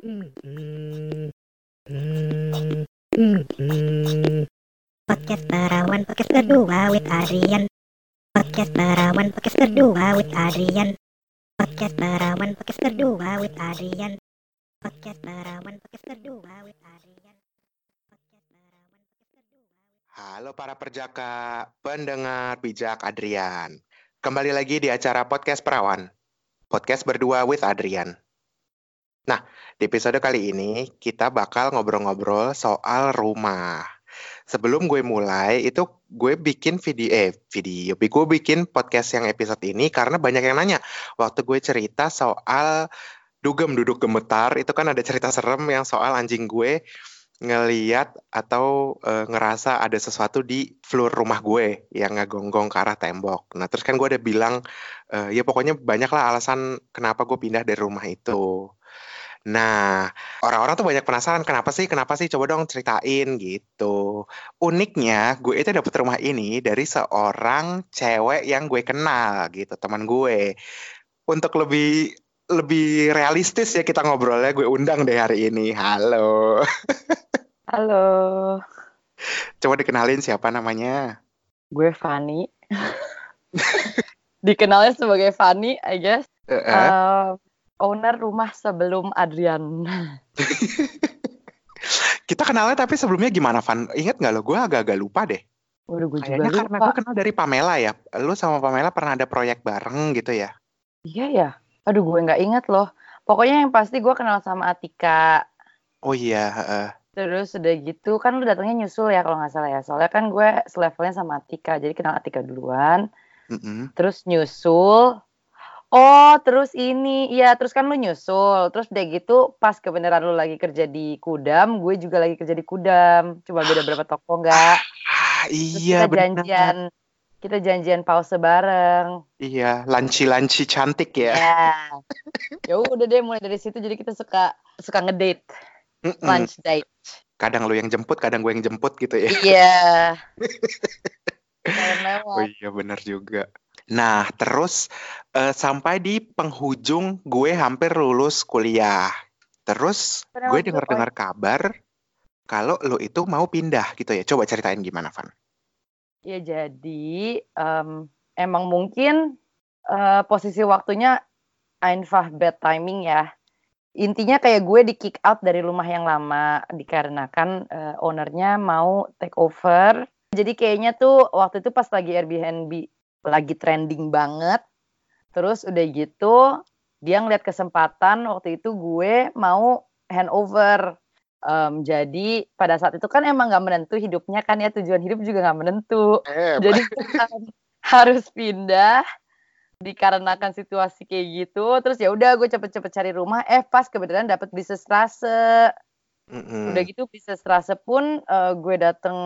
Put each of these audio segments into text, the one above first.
Podcast Perawan Podcast kedua with Adrian Podcast Perawan Podcast kedua with Adrian Podcast Perawan Podcast kedua with Adrian Podcast Perawan Podcast kedua with Adrian Halo para perjaka, pendengar bijak Adrian. Kembali lagi di acara Podcast Perawan. Podcast berdua with Adrian. Nah, di episode kali ini kita bakal ngobrol-ngobrol soal rumah. Sebelum gue mulai, itu gue bikin video, eh video, gue bikin podcast yang episode ini karena banyak yang nanya. Waktu gue cerita soal dugem duduk gemetar, itu kan ada cerita serem yang soal anjing gue ngeliat atau eh, ngerasa ada sesuatu di floor rumah gue yang ngegonggong ke arah tembok. Nah terus kan gue udah bilang eh, ya pokoknya banyak lah alasan kenapa gue pindah dari rumah itu. Nah orang-orang tuh banyak penasaran kenapa sih kenapa sih coba dong ceritain gitu. Uniknya gue itu dapet rumah ini dari seorang cewek yang gue kenal gitu teman gue. Untuk lebih lebih realistis ya kita ngobrolnya gue undang deh hari ini. Halo. Halo, Coba dikenalin siapa namanya? gue Fani. Dikenalnya sebagai Fani, I guess. Eh, eh. Uh, owner rumah sebelum Adrian. Kita kenalnya tapi sebelumnya gimana Van? Ingat nggak lo? Gue agak-agak lupa deh. Waduh, gue juga Kayaknya karena lupa. gue kenal dari Pamela ya. Lu sama Pamela pernah ada proyek bareng gitu ya? Iya ya. Aduh, gue nggak inget loh. Pokoknya yang pasti gue kenal sama Atika. Oh iya. heeh. Terus udah gitu, kan lu datangnya nyusul ya kalau nggak salah ya. Soalnya kan gue selevelnya sama Atika. Jadi kenal Atika duluan. Mm-mm. Terus nyusul. Oh, terus ini. Iya, terus kan lu nyusul. Terus udah gitu, pas kebenaran lu lagi kerja di Kudam, gue juga lagi kerja di Kudam. Cuma beda berapa toko nggak? Ah Terus iya kita benar. janjian kita janjian pause bareng. Iya, lanci-lanci cantik ya. Ya. ya udah deh mulai dari situ jadi kita suka suka ngedate, Mm-mm. lunch date. Kadang lu yang jemput, kadang gue yang jemput gitu ya. Iya. Oh iya benar juga. Nah, terus eh, sampai di penghujung gue hampir lulus kuliah. Terus Kenapa gue dengar-dengar kabar kalau lo itu mau pindah gitu ya. Coba ceritain gimana, Van? Ya jadi em, emang mungkin eh, posisi waktunya einfach bad timing ya. Intinya kayak gue di kick out dari rumah yang lama dikarenakan eh, ownernya mau take over. Jadi kayaknya tuh waktu itu pas lagi Airbnb lagi trending banget. Terus udah gitu dia ngeliat kesempatan waktu itu gue mau handover. Em, jadi pada saat itu kan emang nggak menentu hidupnya kan ya tujuan hidup juga nggak menentu. Eh, Jadi kita harus pindah dikarenakan situasi kayak gitu. Terus ya udah gue cepet-cepet cari rumah. Eh pas kebetulan dapet bisnis rase. mm-mm. Udah gitu bisnis rase pun eh, gue dateng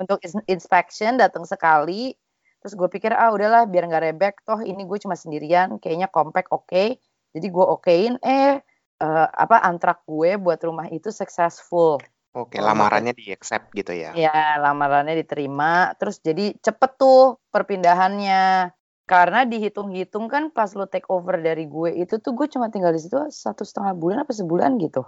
untuk ins- inspection datang sekali. Terus gue pikir ah udahlah biar nggak rebek. Toh ini gue cuma sendirian. Kayaknya compact oke. Jadi gue okein. Eh eh, apa antrak gue buat rumah itu successful. Oke, lamarannya di accept gitu ya. Ya, lamarannya diterima. Terus jadi cepet tuh perpindahannya. Karena dihitung-hitung kan pas lu take over dari gue itu tuh gue cuma tinggal di situ satu setengah bulan apa sebulan gitu.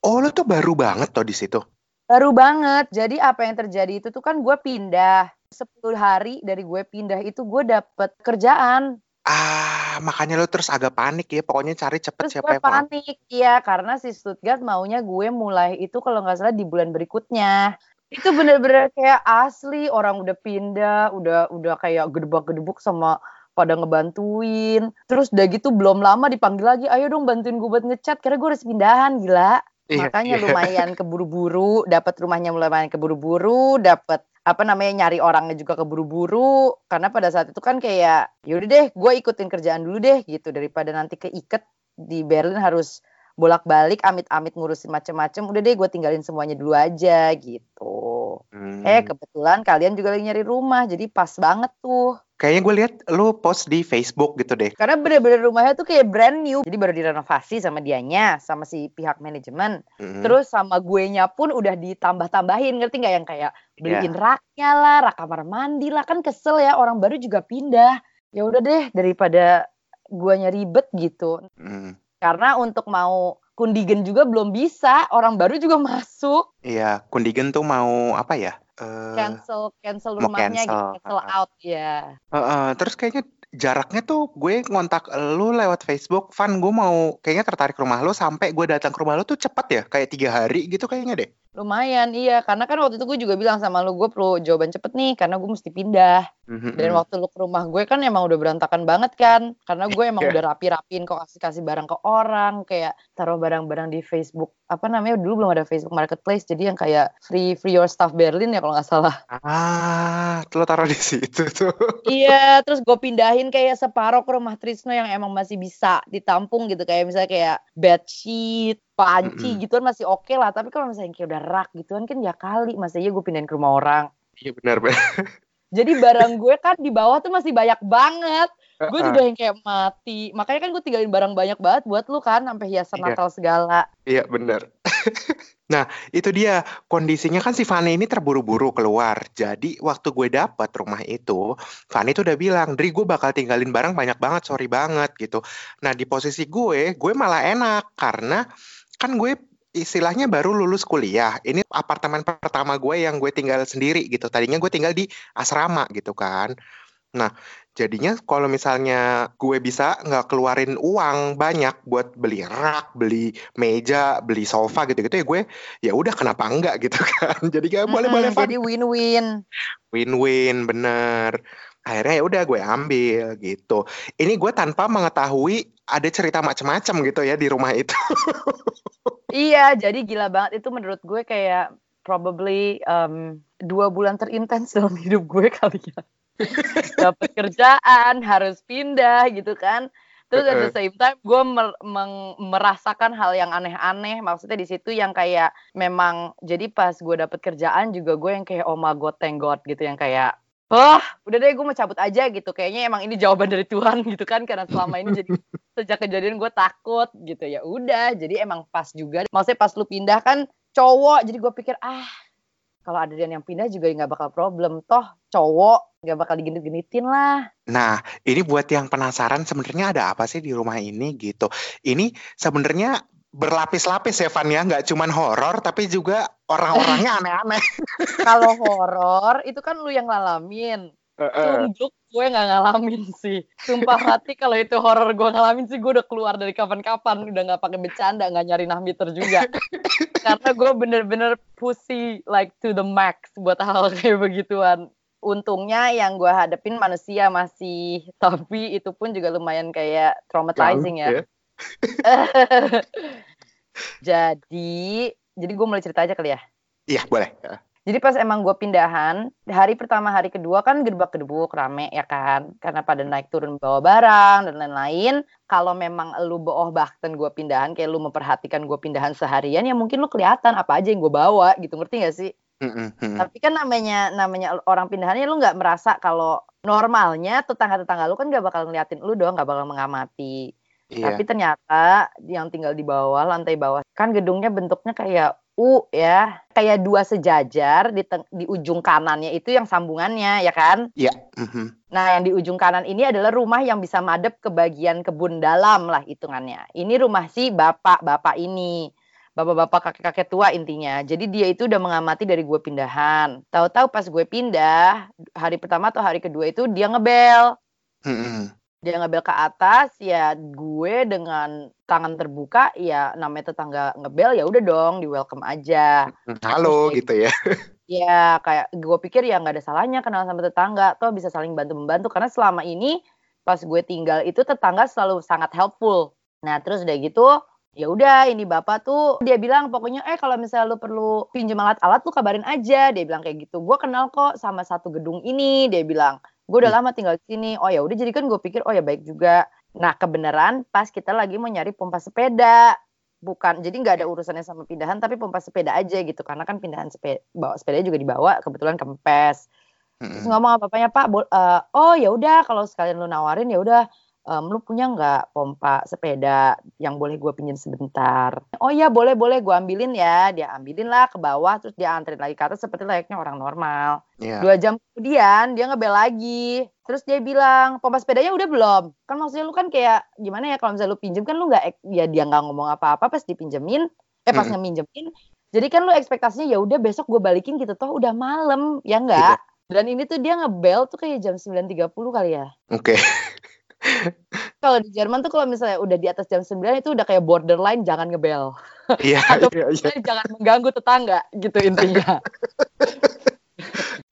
Oh, lo tuh baru banget tuh di situ. Baru banget. Jadi apa yang terjadi itu tuh kan gue pindah. 10 hari dari gue pindah itu gue dapet kerjaan. Ah, makanya lo terus agak panik ya. Pokoknya cari cepet Terus siapa gue yang panik. Iya, karena si Stuttgart maunya gue mulai itu kalau nggak salah di bulan berikutnya. Itu bener-bener kayak asli orang udah pindah, udah udah kayak gedebak-gedebuk sama pada ngebantuin. Terus udah gitu belum lama dipanggil lagi, ayo dong bantuin gue buat ngecat. Karena gue harus pindahan, gila. Iya, Makanya iya. lumayan keburu-buru, dapat rumahnya lumayan keburu-buru, dapat apa namanya nyari orangnya juga keburu-buru. Karena pada saat itu kan kayak yaudah deh gue ikutin kerjaan dulu deh gitu. Daripada nanti keiket di Berlin harus bolak-balik amit-amit ngurusin macem-macem udah deh gue tinggalin semuanya dulu aja gitu Hmm. eh kebetulan kalian juga lagi nyari rumah jadi pas banget tuh Kayaknya gue lihat lo post di Facebook gitu deh. karena bener-bener rumahnya tuh kayak brand new jadi baru direnovasi sama dianya sama si pihak manajemen Hmm. Terus sama gue nya pun udah ditambah-tambahin, ngerti nggak yang kayak beliin raknya lah, rak kamar mandi lah, kan kesel ya orang baru juga pindah. Ya udah deh daripada guanya ribet gitu. Hmm. Karena untuk mau Kundigen juga belum bisa, orang baru juga masuk. Iya, Kundigen tuh mau apa ya? Eh, Cancel cancel rumahnya gitu, cancel, cancel heeh. out ya. Heeh, terus kayaknya jaraknya tuh gue ngontak lu lewat Facebook, Van gue mau kayaknya tertarik rumah lu sampai gue datang ke rumah lu tuh cepet ya, kayak tiga hari gitu kayaknya deh. Lumayan, iya. Karena kan waktu itu gue juga bilang sama lu, gue perlu jawaban cepet nih, karena gue mesti pindah. Dan Mhm. waktu lu ke rumah gue kan emang udah berantakan banget kan. Karena gue emang Iya. udah rapi-rapiin kok kasih-kasih barang ke orang. Kayak taruh barang-barang di Facebook. Apa namanya, dulu belum ada Facebook Marketplace. Jadi yang kayak free free your stuff Berlin ya kalau nggak salah. Ah, lu taruh di situ tuh. iya, terus gue pindahin kayak separuh ke rumah Trisno yang emang masih bisa ditampung gitu. Kayak misalnya kayak bedsheet, panci gitu kan masih oke lah. Tapi kalau misalnya kayak udah rak gituan kan ya kali. Masa iya gue pindahin ke rumah orang. Iya benar benar. Jadi barang gue kan di bawah tuh masih banyak banget. Gue juga yang kayak mati. Makanya kan gue tinggalin barang banyak banget buat lu kan. Sampai hiasan Iya. Natal segala. Iya benar. nah itu dia kondisinya kan si Fanny ini terburu-buru keluar. Jadi waktu gue dapet rumah itu, Fanny tuh udah bilang, Dri gue bakal tinggalin barang banyak banget, sorry banget gitu. Nah di posisi gue, gue malah enak karena kan gue istilahnya baru lulus kuliah. Ini apartemen pertama gue yang gue tinggal sendiri gitu. Tadinya gue tinggal di asrama gitu kan. Nah, jadinya kalau misalnya gue bisa nggak keluarin uang banyak buat beli rak, beli meja, beli sofa gitu-gitu ya gue ya udah kenapa enggak gitu kan. Jadi kayak boleh-boleh Van. Jadi win-win. win-win bener. Akhirnya ya udah gue ambil gitu. Ini gue tanpa mengetahui ada cerita macam-macam gitu ya di rumah itu. Iya, jadi gila banget itu menurut gue kayak probably um, dua bulan terintens dalam hidup gue kali ya. Dapat kerjaan, harus pindah gitu kan. Terus at the same time gue mer- merasakan hal yang aneh-aneh. Maksudnya di situ yang kayak memang jadi pas gue dapet kerjaan juga gue yang kayak oh my god, thank god gitu yang kayak Wah, udah deh gue mau cabut aja gitu. Kayaknya emang ini jawaban dari Tuhan gitu kan karena selama ini jadi sejak kejadian gue takut gitu ya. Udah, jadi emang pas juga. Maksudnya pas lu pindah kan cowok, jadi gue pikir ah kalau Adrian yang pindah juga nggak bakal problem. Toh cowok nggak bakal digenit-genitin lah. Nah, ini buat yang penasaran sebenarnya ada apa sih di rumah ini gitu. Ini sebenarnya berlapis-lapis ya Van ya, nggak cuman horor tapi juga orang-orangnya aneh-aneh. Kalau horor itu kan lu yang ngalamin. Heeh. Tunduk gue nggak ngalamin sih. Sumpah mati kalau itu horor gue ngalamin sih gue udah keluar dari kapan-kapan. Udah nggak pakai bercanda, nggak nyari nahmiter juga. Karena gue bener-bener pussy like to the max buat hal kayak begituan. Untungnya yang gue hadepin manusia masih, tapi itu pun juga lumayan kayak traumatizing ya. jadi, jadi gue mulai cerita aja kali ya. Iya, boleh. Jadi pas emang gue pindahan, hari pertama, hari kedua kan gedebak-gedebuk rame ya kan. Karena pada naik turun bawa barang dan lain-lain. Kalau memang lu boh bahkan gue pindahan, kayak lu memperhatikan gue pindahan seharian, ya mungkin lu kelihatan apa aja yang gue bawa gitu, ngerti gak sih? Mm-mm, mm-mm. Tapi kan namanya namanya orang pindahannya lu nggak merasa kalau normalnya tetangga-tetangga lu kan gak bakal ngeliatin lu dong, gak bakal mengamati. Iya. Tapi ternyata yang tinggal di bawah, lantai bawah, kan gedungnya bentuknya kayak U ya, kayak dua sejajar di, di ujung kanannya itu yang sambungannya ya kan. Iya. mhm. Nah yang di ujung kanan ini adalah rumah yang bisa madep ke bagian kebun dalam lah hitungannya. Ini rumah si bapak-bapak ini. Bapak-bapak kakek-kakek tua intinya. Jadi dia itu udah mengamati dari gue pindahan. Tahu-tahu pas gue pindah, hari pertama atau hari kedua itu dia ngebel Mm-mm. Dia ngebel ke atas ya gue dengan tangan terbuka ya namanya tetangga ngebel ya udah dong di welcome aja. Halo Terus gitu ya. ya kayak gue pikir ya nggak ada salahnya kenal sama tetangga toh bisa saling bantu membantu karena selama ini pas gue tinggal itu tetangga selalu sangat helpful. Nah terus udah gitu ya udah ini bapak tuh dia bilang pokoknya eh kalau misalnya lu perlu pinjam alat-alat lu kabarin aja. Dia bilang kayak gitu. Gue kenal kok sama satu gedung ini dia bilang gue udah lama tinggal di sini. Oh ya udah jadi kan gue pikir oh ya baik juga. Nah kebenaran pas kita lagi mau nyari pompa sepeda. Bukan jadi nggak ada urusannya sama pindahan tapi pompa sepeda aja gitu. Karena kan pindahan sepeda bawa sepeda juga dibawa kebetulan kempes. Terus Mm-mm. ngomong sama bapaknya pak eh, oh ya udah kalau sekalian lu nawarin ya udah em, lu punya nggak pompa sepeda yang boleh gue pinjam sebentar oh iya boleh boleh gue ambilin ya dia ambilin lah ke bawah terus dia anterin lagi ke atas seperti layaknya orang normal Iya. dua jam kemudian dia ngebel lagi Terus dia bilang, pompa sepedanya udah belum? Kan maksudnya lu kan kayak gimana ya kalau misalnya lu pinjem kan lu nggak ya dia nggak ngomong apa-apa pas dipinjemin, eh pas Mm-mm. ngeminjemin. Jadi kan lu ekspektasinya ya udah besok gue balikin gitu toh udah malam, ya enggak? Dan ini tuh dia ngebel tuh kayak jam 9.30 kali ya. Oke. Kalau di Jerman tuh kalau misalnya udah di atas jam 9 itu udah kayak borderline jangan ngebel. Iya, Atau iya, iya. Jangan mengganggu tetangga gitu intinya.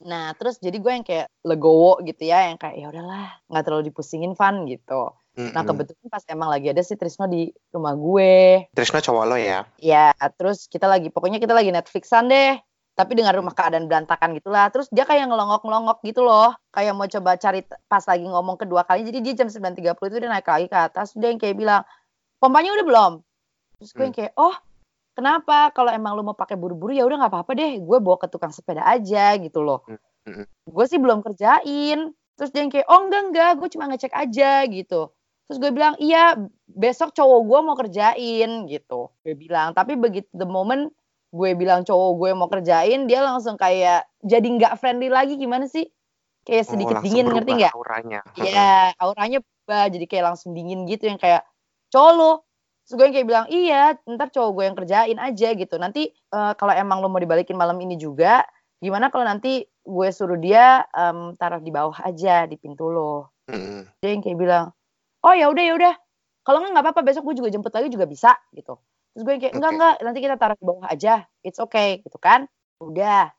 nah terus jadi gue yang kayak legowo gitu ya yang kayak ya udahlah nggak terlalu dipusingin Van gitu. Nah Mm-mm. kebetulan pas emang lagi ada si Trisno di rumah gue. Trisno cowok lo ya? Ya terus kita lagi pokoknya kita lagi Netflixan deh. Tapi dengan rumah keadaan berantakan gitulah. Terus dia kayak ngelongok-ngelongok gitu loh. Kayak mau coba cari pas lagi ngomong kedua kali. Jadi dia jam 9.30 itu dia naik lagi ke atas. Dia yang kayak bilang, pompanya udah belum? Terus gue yang kayak, oh kenapa? Kalau emang lu mau pakai buru-buru ya udah nggak apa-apa deh. Gue bawa ke tukang sepeda aja gitu loh. Mm-mm. Gue sih belum kerjain. Terus dia yang kayak, oh enggak enggak, gue cuma ngecek aja gitu. Terus gue bilang, iya besok cowok gue mau kerjain gitu. Gue bilang, tapi begitu the moment gue bilang cowok gue mau kerjain, dia langsung kayak jadi nggak friendly lagi gimana sih? Kayak Oh, sedikit langsung dingin ngerti nggak? Auranya. Iya, auranya berubah jadi kayak langsung dingin gitu yang kayak cowok lo. Terus gue yang kayak bilang, iya ntar cowok gue yang kerjain aja gitu. Nanti eh, kalau emang lo mau dibalikin malam ini juga, gimana kalau nanti gue suruh dia em, taruh di bawah aja di pintu lo. Mm-mm. Dia yang kayak bilang, oh ya udah ya udah. Kalau nggak nggak apa-apa besok gue juga jemput lagi juga bisa gitu. Terus gue kayak enggak Oke. enggak nanti kita taruh di bawah aja. It's okay gitu kan. Udah.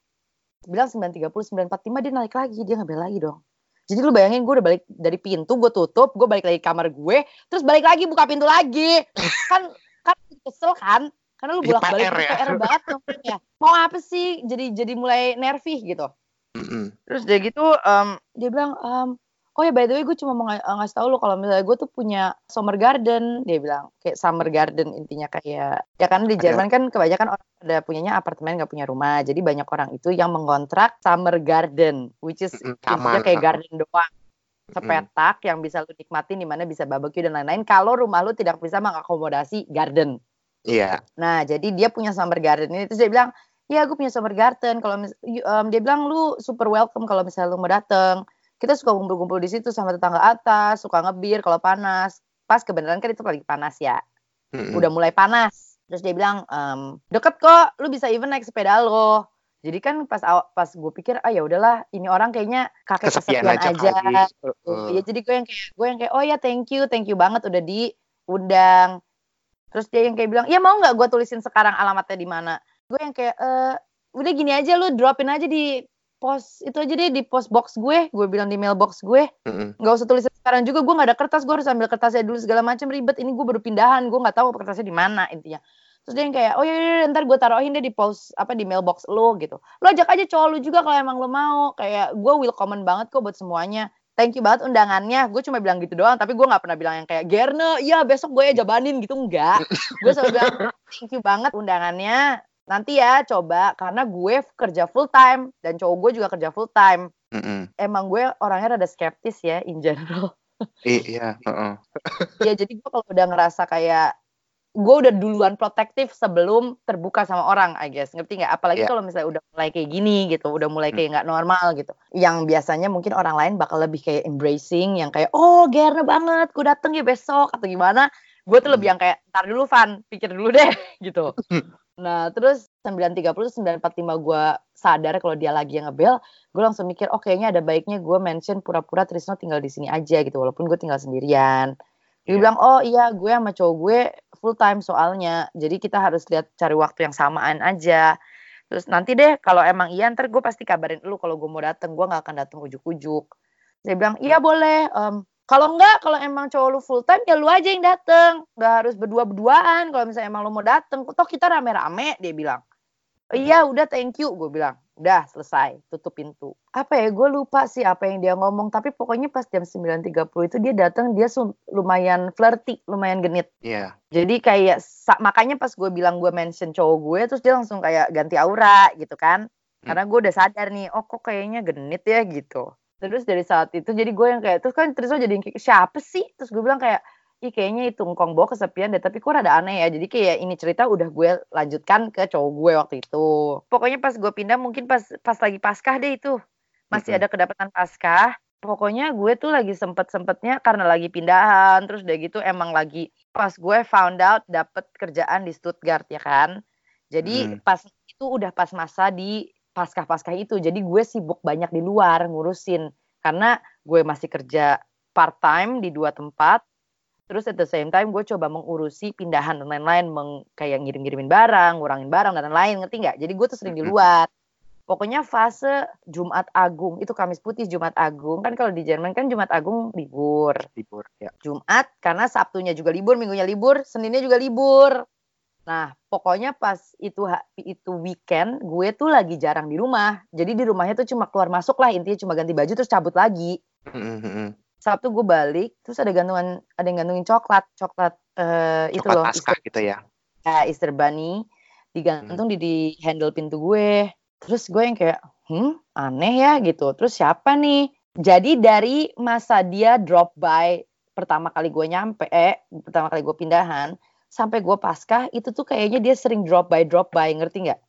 Bilang 9.30 9.45 dia naik lagi dia ngebel lagi dong. Jadi lu bayangin gue udah balik dari pintu gue tutup gue balik lagi ke kamar gue terus balik lagi buka pintu lagi kan kan kesel kan karena lu bolak balik PR ya. PR banget dong ya mau apa sih jadi jadi mulai nervih gitu Mm-mm. Terus dia gitu em, dia bilang em, oh ya by the way gue cuma mau ng- ngasih tahu lo kalau misalnya gue tuh punya summer garden dia bilang kayak summer garden intinya kayak ya kan di Jerman kan kebanyakan orang ada punyanya apartemen nggak punya rumah jadi banyak orang itu yang mengontrak summer garden which is intinya taman. kayak garden doang sepetak yang bisa lu nikmatin di mana bisa barbecue dan lain-lain kalau rumah lu tidak bisa mengakomodasi garden Iya. Nah, jadi dia punya summer garden ini terus dia bilang, "Ya, gue punya summer garden. Kalau em, dia bilang lu super welcome kalau misalnya lu mau dateng. Kita suka kumpul-kumpul di situ sama tetangga atas, suka ngebir kalau panas. Pas kebenaran kan itu lagi panas ya. Mm-mm. Udah mulai panas. Terus dia bilang, em, "Deket kok, lu bisa even naik sepeda lo." Jadi kan pas pas gue pikir, ah ya udahlah, ini orang kayaknya kakek kesepian aja, aja. Tuh, ya jadi gue yang kayak gue yang kayak oh ya thank you thank you banget udah diundang terus dia yang kayak bilang ya mau nggak gue tulisin sekarang alamatnya di mana gue yang kayak eh udah gini aja lu dropin aja di pos itu aja deh di pos box gue gue bilang di mailbox gue. Nggak usah tulisin sekarang juga gue nggak ada kertas gue harus ambil kertasnya dulu segala macam ribet. Ini gue baru pindahan gue nggak tahu kertasnya di mana intinya. Terus dia yang kayak oh ya ya, ntar gue taruhin deh di pos apa di mailbox lo gitu. Lo ajak aja cowok lu juga kalau emang lo mau. Kayak gue welcome banget kok buat semuanya. Thank you banget undangannya. Gue cuma bilang gitu doang tapi gue nggak pernah bilang yang kayak Gerne iya besok gue ya jabanin gitu enggak gue selalu bilang thank you banget undangannya nanti ya coba karena gue kerja full time dan cowok gue juga kerja full time Mm-mm. emang gue orangnya rada skeptis ya in general Iya. heeh. ya jadi gue kalau udah ngerasa kayak gue udah duluan protektif sebelum terbuka sama orang I guess ngerti nggak apalagi Iya. kalau misalnya udah mulai kayak gini gitu udah mulai kayak nggak normal gitu yang biasanya mungkin orang lain bakal lebih kayak embracing yang kayak oh Gerne banget gue dateng ya besok atau gimana gue tuh Hmm. lebih yang kayak ntar dulu Van pikir dulu deh gitu nah terus 9.30 9.45 gue sadar kalau dia lagi yang ngebel gue langsung mikir oh kayaknya ada baiknya gue mention pura-pura Trisno tinggal di sini aja gitu walaupun gue tinggal sendirian. Dia Iya. bilang oh iya gue sama cowok gue full time soalnya jadi kita harus lihat cari waktu yang samaan aja. Terus nanti deh kalau emang iya ntar gue pasti kabarin lu kalau gue mau dateng gue nggak akan dateng ujuk-ujuk. Saya bilang iya boleh Em, kalau enggak kalau emang cowok lu full time ya lu aja yang dateng. Nggak harus berdua-berduaan. Kalau misalnya emang lu mau dateng toh kita rame-rame dia bilang. "Oh iya udah thank you gue bilang. Udah selesai tutup pintu. Apa ya gue lupa sih apa yang dia ngomong tapi pokoknya pas jam 9.30 itu dia datang dia lumayan flirty lumayan genit. Iya. jadi kayak makanya pas gue bilang gue mention cowok gue terus dia langsung kayak ganti aura gitu kan. Karena gue udah sadar nih oh kok kayaknya genit ya gitu terus dari saat itu jadi gue yang kayak terus kan terus jadi yang kayak siapa sih? Terus gue bilang kayak ih kayaknya itu ngkong bawa kesepian deh tapi kok rada aneh ya. Jadi kayak ini cerita udah gue lanjutkan ke cowok gue waktu itu. Pokoknya pas gue pindah mungkin pas pas lagi paskah deh itu. Masih ada kedapatan paskah. Pokoknya gue tuh lagi sempet-sempetnya karena lagi pindahan terus udah gitu emang lagi pas gue found out dapet kerjaan di Stuttgart ya kan? Jadi Hmm. pas itu udah pas masa di pasca-pasca itu. Jadi gue sibuk banyak di luar ngurusin. Karena gue masih kerja part time di dua tempat. Terus at the same time gue coba mengurusi pindahan dan lain-lain. Meng, kayak ngirim-ngirimin barang ngurangin barang dan lain-lain. Ngerti nggak? Jadi gue tuh sering di luar. Pokoknya fase Jumat Agung. Itu Kamis Putih Jumat Agung. Kan kalau di Jerman kan Jumat Agung libur. Libur ya. Jumat karena Sabtunya juga libur, Minggunya libur, Seninnya juga libur. Nah, pokoknya pas itu itu weekend, gue tuh lagi jarang di rumah. Jadi di rumahnya tuh cuma keluar masuk lah, intinya cuma ganti baju terus cabut lagi. Mm, mm, mm. Sabtu gue balik, terus ada gantungan, ada yang gantungin coklat, coklat eh, itu Coklat loh, pasca Easter, gitu ya. eh, Easter bunny, digantung di, di handle pintu gue. Terus gue yang kayak, hmm, aneh ya gitu. Terus siapa nih? Jadi dari masa dia drop by pertama kali gue nyampe, eh pertama kali gue pindahan, sampai gue pascah itu tuh kayaknya dia sering drop by drop by ngerti nggak?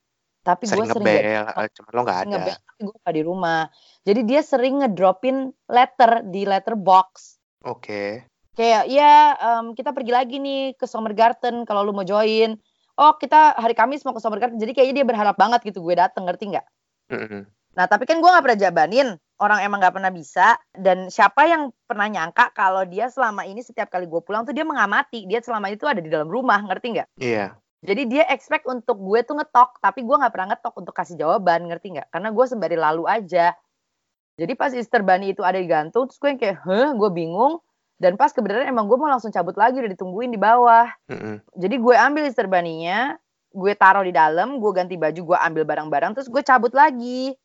Tapi gue Sering ngebel, eh, cuma lo nggak ada. ngebel, tapi gue nggak di rumah. Jadi dia sering ngedropin letter di letter box Oke. kayak ya em, kita pergi lagi nih ke Summer Garden kalau lu mau join oh kita hari Kamis mau ke Summer Garden jadi kayaknya dia berharap banget gitu gue dateng ngerti nggak Mm, mm. nah tapi kan gue nggak pernah jabanin orang emang nggak pernah bisa. Dan siapa yang pernah nyangka kalau dia selama ini setiap kali gue pulang tuh dia mengamati dia selama itu ada di dalam rumah ngerti nggak? Iya. jadi dia expect untuk gue tuh ngetok tapi gue nggak pernah ngetok untuk kasih jawaban ngerti nggak? Karena gue sembari lalu aja. Jadi pas Easter Bunny itu ada digantung terus gue yang kayak heh gue bingung. Dan pas kebenaran emang gue mau langsung cabut lagi udah ditungguin di bawah. Mm, mm. jadi gue ambil Easter Bunny-nya gue taruh di dalam gue ganti baju gue ambil barang-barang terus gue cabut lagi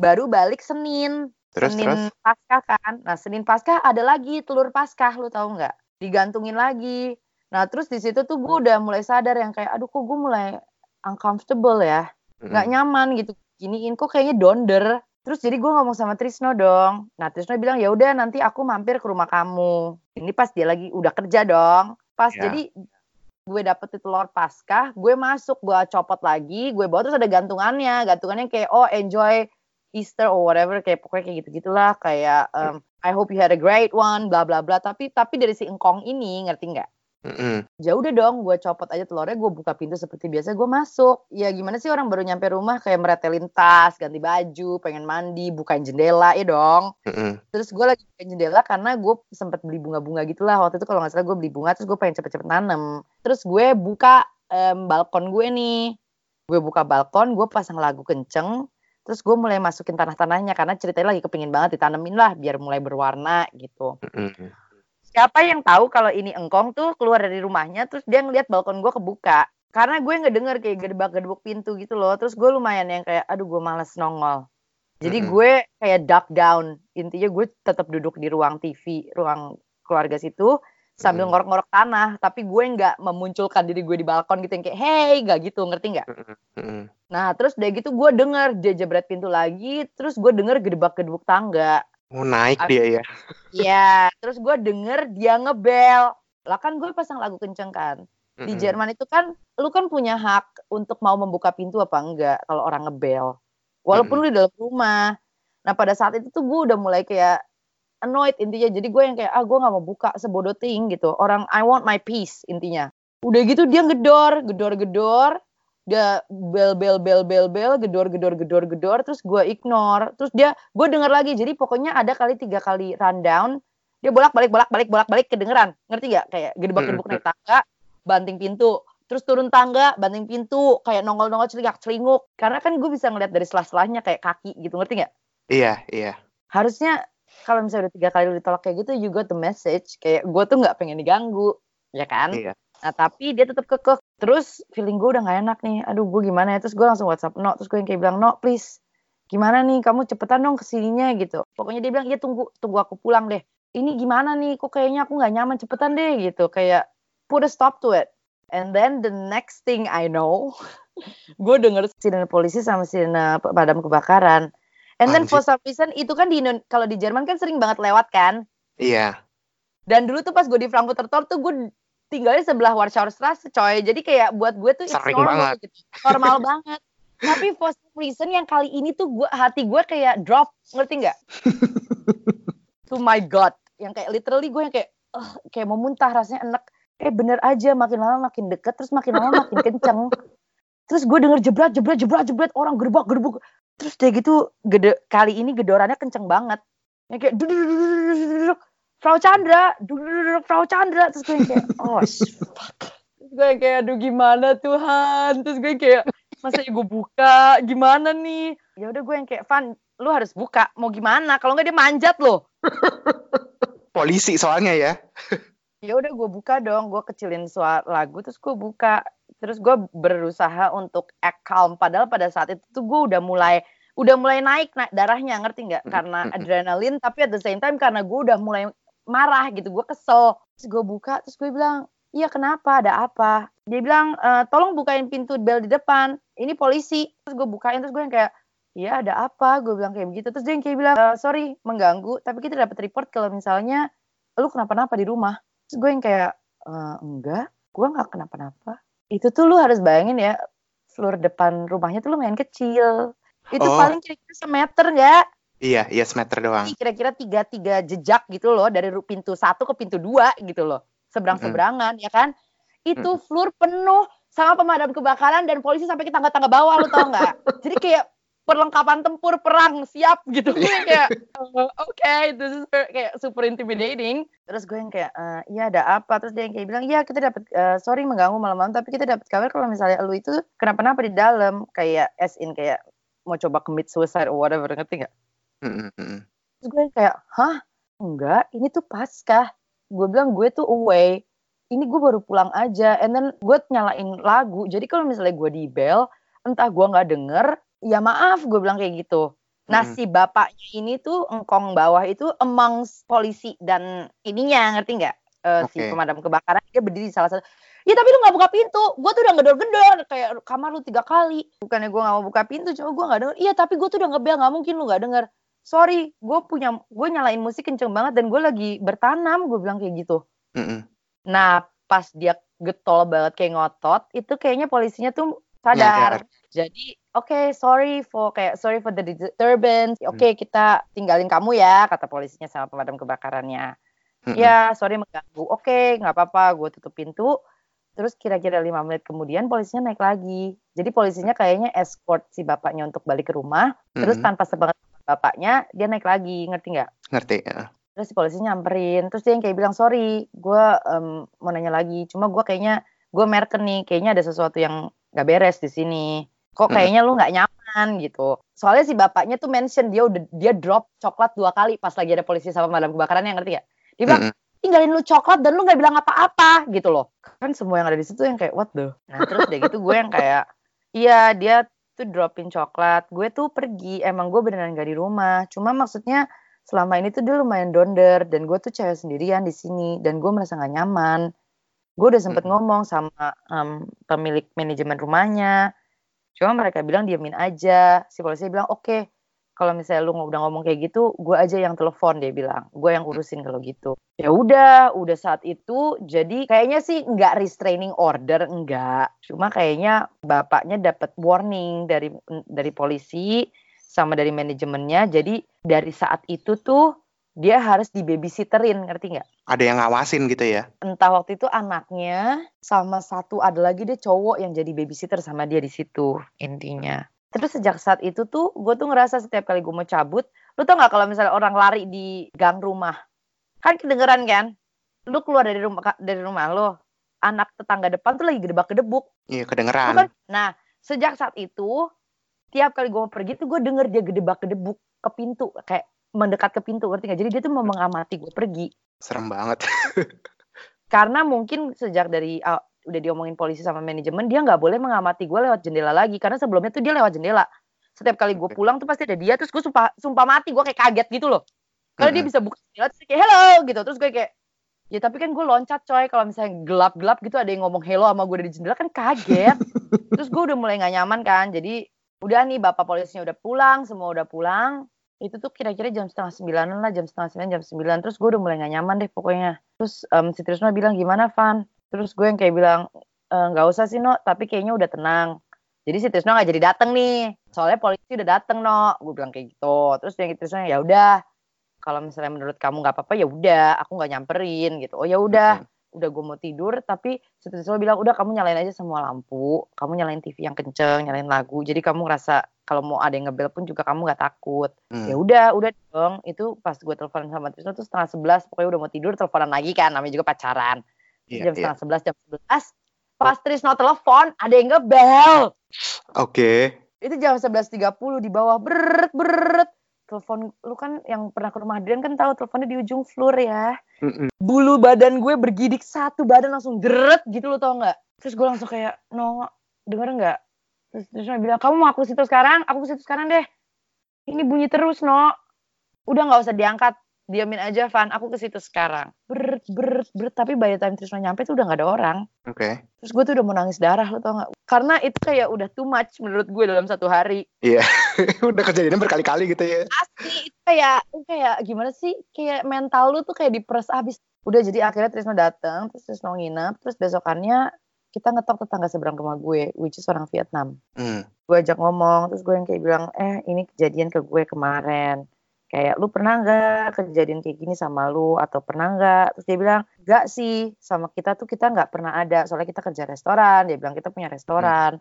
baru balik Senin. Terus Senin terus. Paskah kan? Nah Senin Paskah ada lagi telur Paskah lu tahu nggak? Digantungin lagi. Nah terus di situ tuh gue udah mulai sadar yang kayak aduh kok gue mulai uncomfortable ya? Mm, nggak mm. nyaman gitu. Giniin kok kayaknya donder. Terus jadi gue ngomong sama Trisno dong. Nah Trisno bilang ya udah nanti aku mampir ke rumah kamu. Ini pas dia lagi udah kerja dong. Pas Ya. jadi gue dapet telur paskah gue masuk gue copot lagi gue bawa terus ada gantungannya. Gantungannya kayak oh enjoy Easter or whatever kayak pokoknya kayak gitu gitulah kayak um, I hope you had a great one bla bla bla. Tapi tapi dari si engkong ini ngerti nggak? Mm, mm. ya udah dong gue copot aja telurnya gue buka pintu seperti biasa gue masuk. Ya gimana sih orang baru nyampe rumah kayak meretelin tas ganti baju pengen mandi bukain jendela ya dong. Mm, mm. terus gue lagi bukain jendela karena gue sempet beli bunga-bunga gitulah. Waktu itu kalau nggak salah gue beli bunga terus gue pengen cepet-cepet nanem. Terus gue buka em, balkon gue nih. Gue buka balkon gue pasang lagu kenceng terus gue mulai masukin tanah-tanahnya karena ceritanya lagi kepingin banget ditanemin lah biar mulai berwarna gitu. Mm, mm. siapa yang tahu kalau ini engkong tuh keluar dari rumahnya terus dia ngeliat balkon gue kebuka. Karena gue ngedenger kayak gedebak-gedebuk pintu gitu loh terus gue lumayan yang kayak aduh gue males nongol. Jadi gue kayak duck down. Intinya gue tetap duduk di ruang TV ruang keluarga situ sambil Mm-mm. ngorok-ngorok tanah tapi gue nggak memunculkan diri gue di balkon gitu yang kayak hey nggak gitu ngerti nggak Mm, mm. nah terus udah gitu gue denger dia jebret pintu lagi terus gue denger gedebak-gedebuk tangga Mau naik Aku- dia ya. Iya, terus gue denger dia ngebel. Lah kan gue pasang lagu kenceng kan. Di. Jerman itu kan, lu kan punya hak untuk mau membuka pintu apa enggak kalau orang ngebel. Walaupun lu di dalam rumah. Nah pada saat itu tuh gue udah mulai kayak annoyed intinya. Jadi gue yang kayak, ah gue gak mau buka sebodoh ting gitu. Orang, I want my peace intinya. Udah gitu dia gedor, gedor, gedor. Dia bel, bel, bel, bel, bel, gedor, gedor, gedor, gedor. Terus gue ignore. Terus dia, gue denger lagi. Jadi pokoknya ada kali tiga kali rundown. Dia bolak balik, bolak balik, bolak balik kedengeran. Ngerti gak? Kayak gedebak-gedebuk naik tangga, banting pintu. Terus turun tangga, banting pintu, kayak nongol-nongol celingak celinguk. Karena kan gue bisa ngeliat dari selah-selahnya kayak kaki gitu, ngerti nggak? Iya, iya. Harusnya kalau misalnya udah tiga kali lu ditolak kayak gitu, got the message. Kayak gue tuh nggak pengen diganggu, ya kan? Iya. Nah tapi dia tetap kekeh. Terus feeling gue udah gak enak nih. Aduh gue gimana ya. Terus gue langsung WhatsApp No. Terus gue yang kayak bilang No please. Gimana nih kamu cepetan dong ke sininya gitu. Pokoknya dia bilang iya tunggu tunggu aku pulang deh. Ini gimana nih kok kayaknya aku gak nyaman cepetan deh gitu. Kayak put a stop to it. And then the next thing I know. gue denger sirene polisi sama sirene pemadam kebakaran. And then for some reason itu kan di kalau di Jerman kan sering banget lewat kan. Iya. Dan dulu tuh pas gue di Frankfurter Tor tuh gue tinggalnya sebelah Warschauer Straße coy. Jadi kayak buat gue tuh Sering normal banget. gitu. Normal banget. Tapi for some reason yang kali ini tuh gue hati gue kayak drop, ngerti nggak? to my god yang kayak literally gue yang kayak uh, kayak mau muntah rasanya enak eh bener aja makin lama makin deket terus makin lama makin kenceng terus gue denger jebret jebret jebret jebret orang gerbak gerbuk terus dia gitu gede kali ini gedorannya kenceng banget. Yang kayak duduk duduk duduk duduk Frau Chandra duduk duduk Frau Chandra. Terus gue kayak oh fuck. Terus gue kayak aduh gimana Tuhan? Terus gue kayak masa gue buka? Gimana nih? Ya udah gue yang kayak Van lu harus buka. Mau gimana? Kalau nggak dia manjat loh. Polisi soalnya ya. ya udah gue buka dong. Gue kecilin suara lagu terus gue buka terus gue berusaha untuk act calm. Padahal pada saat itu tuh gue udah mulai udah mulai naik naik darahnya ngerti nggak? Karena adrenalin tapi at the same time karena gue udah mulai marah gitu gue kesel. Terus gue buka terus gue bilang iya kenapa? Ada apa? Dia bilang e, tolong bukain pintu bel di depan ini polisi. Terus gue bukain terus gue yang kayak iya ada apa? Gue bilang kayak begitu. Terus dia yang kayak bilang e, sorry mengganggu tapi kita dapat report kalau misalnya lu kenapa-napa di rumah. Terus gue yang kayak e, enggak gue nggak kenapa-napa itu tuh lu harus bayangin ya floor depan rumahnya tuh lumayan kecil. Itu Oh. paling kira-kira semeter nggak? Iya, iya semeter doang. kira-kira tiga tiga jejak gitu loh dari pintu satu ke pintu dua gitu loh. Seberang seberangan ya kan? Itu floor penuh sama pemadam kebakaran dan polisi sampai ke tangga-tangga bawah lo tau nggak? Jadi kayak perlengkapan tempur perang siap gitu gue yang kayak "Oh, oke this is very- kayak super intimidating terus gue yang kayak "Eh, iya ada apa terus dia yang kayak bilang iya kita dapat eh, sorry mengganggu malam-malam tapi kita dapat kabar kalau misalnya lu itu kenapa-napa di dalam kayak as in kayak mau coba commit suicide or whatever ngerti nggak. Terus gue kayak, hah? Enggak, ini tuh paskah. Gue bilang gue tuh away. Ini gue baru pulang aja. And then gue nyalain lagu. Jadi kalau misalnya gue di bel, entah gue nggak denger, ya maaf gue bilang kayak gitu. Nah Mm. si bapaknya ini tuh engkong bawah itu amongst polisi dan ininya ngerti nggak? Eh, Si Oke. pemadam kebakaran dia berdiri di salah satu. Ya tapi lu nggak buka pintu. Gue tuh udah ngedor-gedor kayak kamar lu tiga kali. Bukannya gue nggak mau buka pintu, cuma gue nggak denger. Iya tapi gue tuh udah ngebel nggak mungkin lu nggak denger sorry gue punya gue nyalain musik kenceng banget dan gue lagi bertanam gue bilang kayak gitu Mm, mm. nah pas dia getol banget kayak ngotot itu kayaknya polisinya tuh sadar, jadi oke sorry for kayak sorry for the disturbance. Oke kita tinggalin kamu ya kata polisinya sama pemadam kebakarannya. Mm, mm. ya sorry mengganggu. Oke nggak apa-apa gue tutup pintu. Terus kira-kira lima menit kemudian polisinya naik lagi. Jadi polisinya kayaknya escort si bapaknya untuk balik ke rumah. Terus Mm, tanpa sepengetahuan bapaknya dia naik lagi. Ngerti nggak? Ngerti. ya. terus si polisi nyamperin. Terus dia yang kayak bilang sorry gue em, mau nanya lagi. Cuma gue kayaknya gue merken nih kayaknya ada sesuatu yang gak beres di sini kok Mm. kayaknya lu nggak nyaman gitu. Soalnya si bapaknya tuh mention dia udah dia drop coklat dua kali pas lagi ada polisi sama madam kebakaran yang ngerti gak dia bilang Mm, mm. tinggalin lu coklat dan lu nggak bilang apa-apa gitu loh. Kan semua yang ada di situ yang kayak what the? Nah terus udah gitu gue yang kayak iya dia tuh dropin coklat. Gue tuh pergi. Emang gue beneran gak di rumah. Cuma maksudnya selama ini tuh dia lumayan donder dan gue tuh cewek sendirian di sini dan gue merasa gak nyaman. Gue udah sempet Mm. ngomong sama em, pemilik manajemen rumahnya cuma mereka bilang diamin aja. Si polisi bilang oke kalau misalnya lu udah ngomong kayak gitu gue aja yang telepon dia bilang. Gue yang urusin kalau gitu. Ya udah udah saat itu jadi kayaknya sih nggak restraining order enggak cuma kayaknya bapaknya dapat warning dari dari polisi sama dari manajemennya. Jadi dari saat itu tuh dia harus di babysitterin ngerti nggak? Ada yang ngawasin gitu ya. entah waktu itu anaknya sama satu ada lagi dia cowok yang jadi babysitter sama dia di situ intinya. Terus sejak saat itu tuh gue tuh ngerasa setiap kali gue mau cabut lu tau nggak kalau misalnya orang lari di gang rumah? Kan kedengeran kan? Lu keluar dari rumah dari rumah lo anak tetangga depan tuh lagi gedebak gedebuk Iya, kedengeran. kan? Nah sejak saat itu tiap kali gue mau pergi tuh gue denger dia gedebak gedebuk ke pintu kayak mendekat ke pintu ngerti nggak? Jadi dia tuh mau mengamati gue pergi. Serem banget. karena mungkin sejak dari uh, udah diomongin polisi sama manajemen dia nggak boleh mengamati gue lewat jendela lagi. Karena sebelumnya tuh dia lewat jendela. Setiap kali gue pulang tuh pasti ada dia terus gue sumpah sumpah mati. Gue kayak kaget gitu loh. Karena dia Mm-mm. bisa buka jendela terus kayak hello gitu. Terus gue kayak ya tapi kan gue loncat coy. Kalau misalnya gelap gelap gitu ada yang ngomong hello sama gue dari jendela kan kaget. Terus gue udah mulai nggak nyaman kan. Jadi udah nih bapak polisinya udah pulang semua udah pulang itu tuh kira-kira jam setengah sembilanan lah jam setengah sembilan jam sembilan. Terus gue udah mulai gak nyaman deh pokoknya. Terus em, si Trisno bilang gimana Van? Terus gue yang kayak bilang "E, nggak usah sih no tapi kayaknya udah tenang. Jadi si Trisno nggak jadi dateng nih. Soalnya polisi udah dateng no gue bilang kayak gitu. Terus yang Trisno ya udah kalau misalnya menurut kamu nggak apa-apa ya udah aku nggak nyamperin gitu. Oh ya udah udah gue mau tidur tapi Trisno bilang udah kamu nyalain aja semua lampu kamu nyalain TV yang kenceng nyalain lagu jadi kamu ngerasa kalau mau ada yang ngebel pun juga kamu nggak takut Hmm. ya udah udah dong itu pas gue telepon sama Trisno tuh setengah sebelas pokoknya udah mau tidur teleponan lagi kan namanya juga pacaran Iya, jam iya. setengah sebelas jam sebelas pas Trisno telepon ada yang ngebel Oke. itu jam 11.30 di bawah beret beret telepon lu kan yang pernah ke rumah Adrian kan tahu teleponnya di ujung floor ya. Mm-mm. bulu badan gue bergidik satu badan langsung deret gitu lo tau nggak? Terus gue langsung kayak no denger nggak? Terus terus dia bilang kamu mau aku ke situ sekarang? Aku ke situ sekarang deh. Ini bunyi terus no. Udah nggak usah diangkat diamin aja Van. Aku ke situ sekarang. Beret beret beret tapi by the time Trisno nyampe tuh udah nggak ada orang. Oke. terus gue tuh udah mau nangis darah lo tau nggak? Karena itu kayak udah too much menurut gue dalam satu hari Udah kejadiannya berkali-kali gitu ya. asli itu kayak kayak gimana sih? Kayak mental lu tuh kayak diperes abis udah jadi akhirnya Trisno datang terus Trisno nginep terus besokannya kita ngetok tetangga seberang rumah gue which is orang Vietnam. Hmm. gue ajak ngomong terus gue yang kayak bilang eh ini kejadian ke gue kemarin. Kayak lu pernah nggak kejadian kayak gini sama lu? Atau pernah nggak? Terus dia bilang nggak sih sama kita tuh kita nggak pernah ada. Soalnya kita kerja restoran. Dia bilang kita punya restoran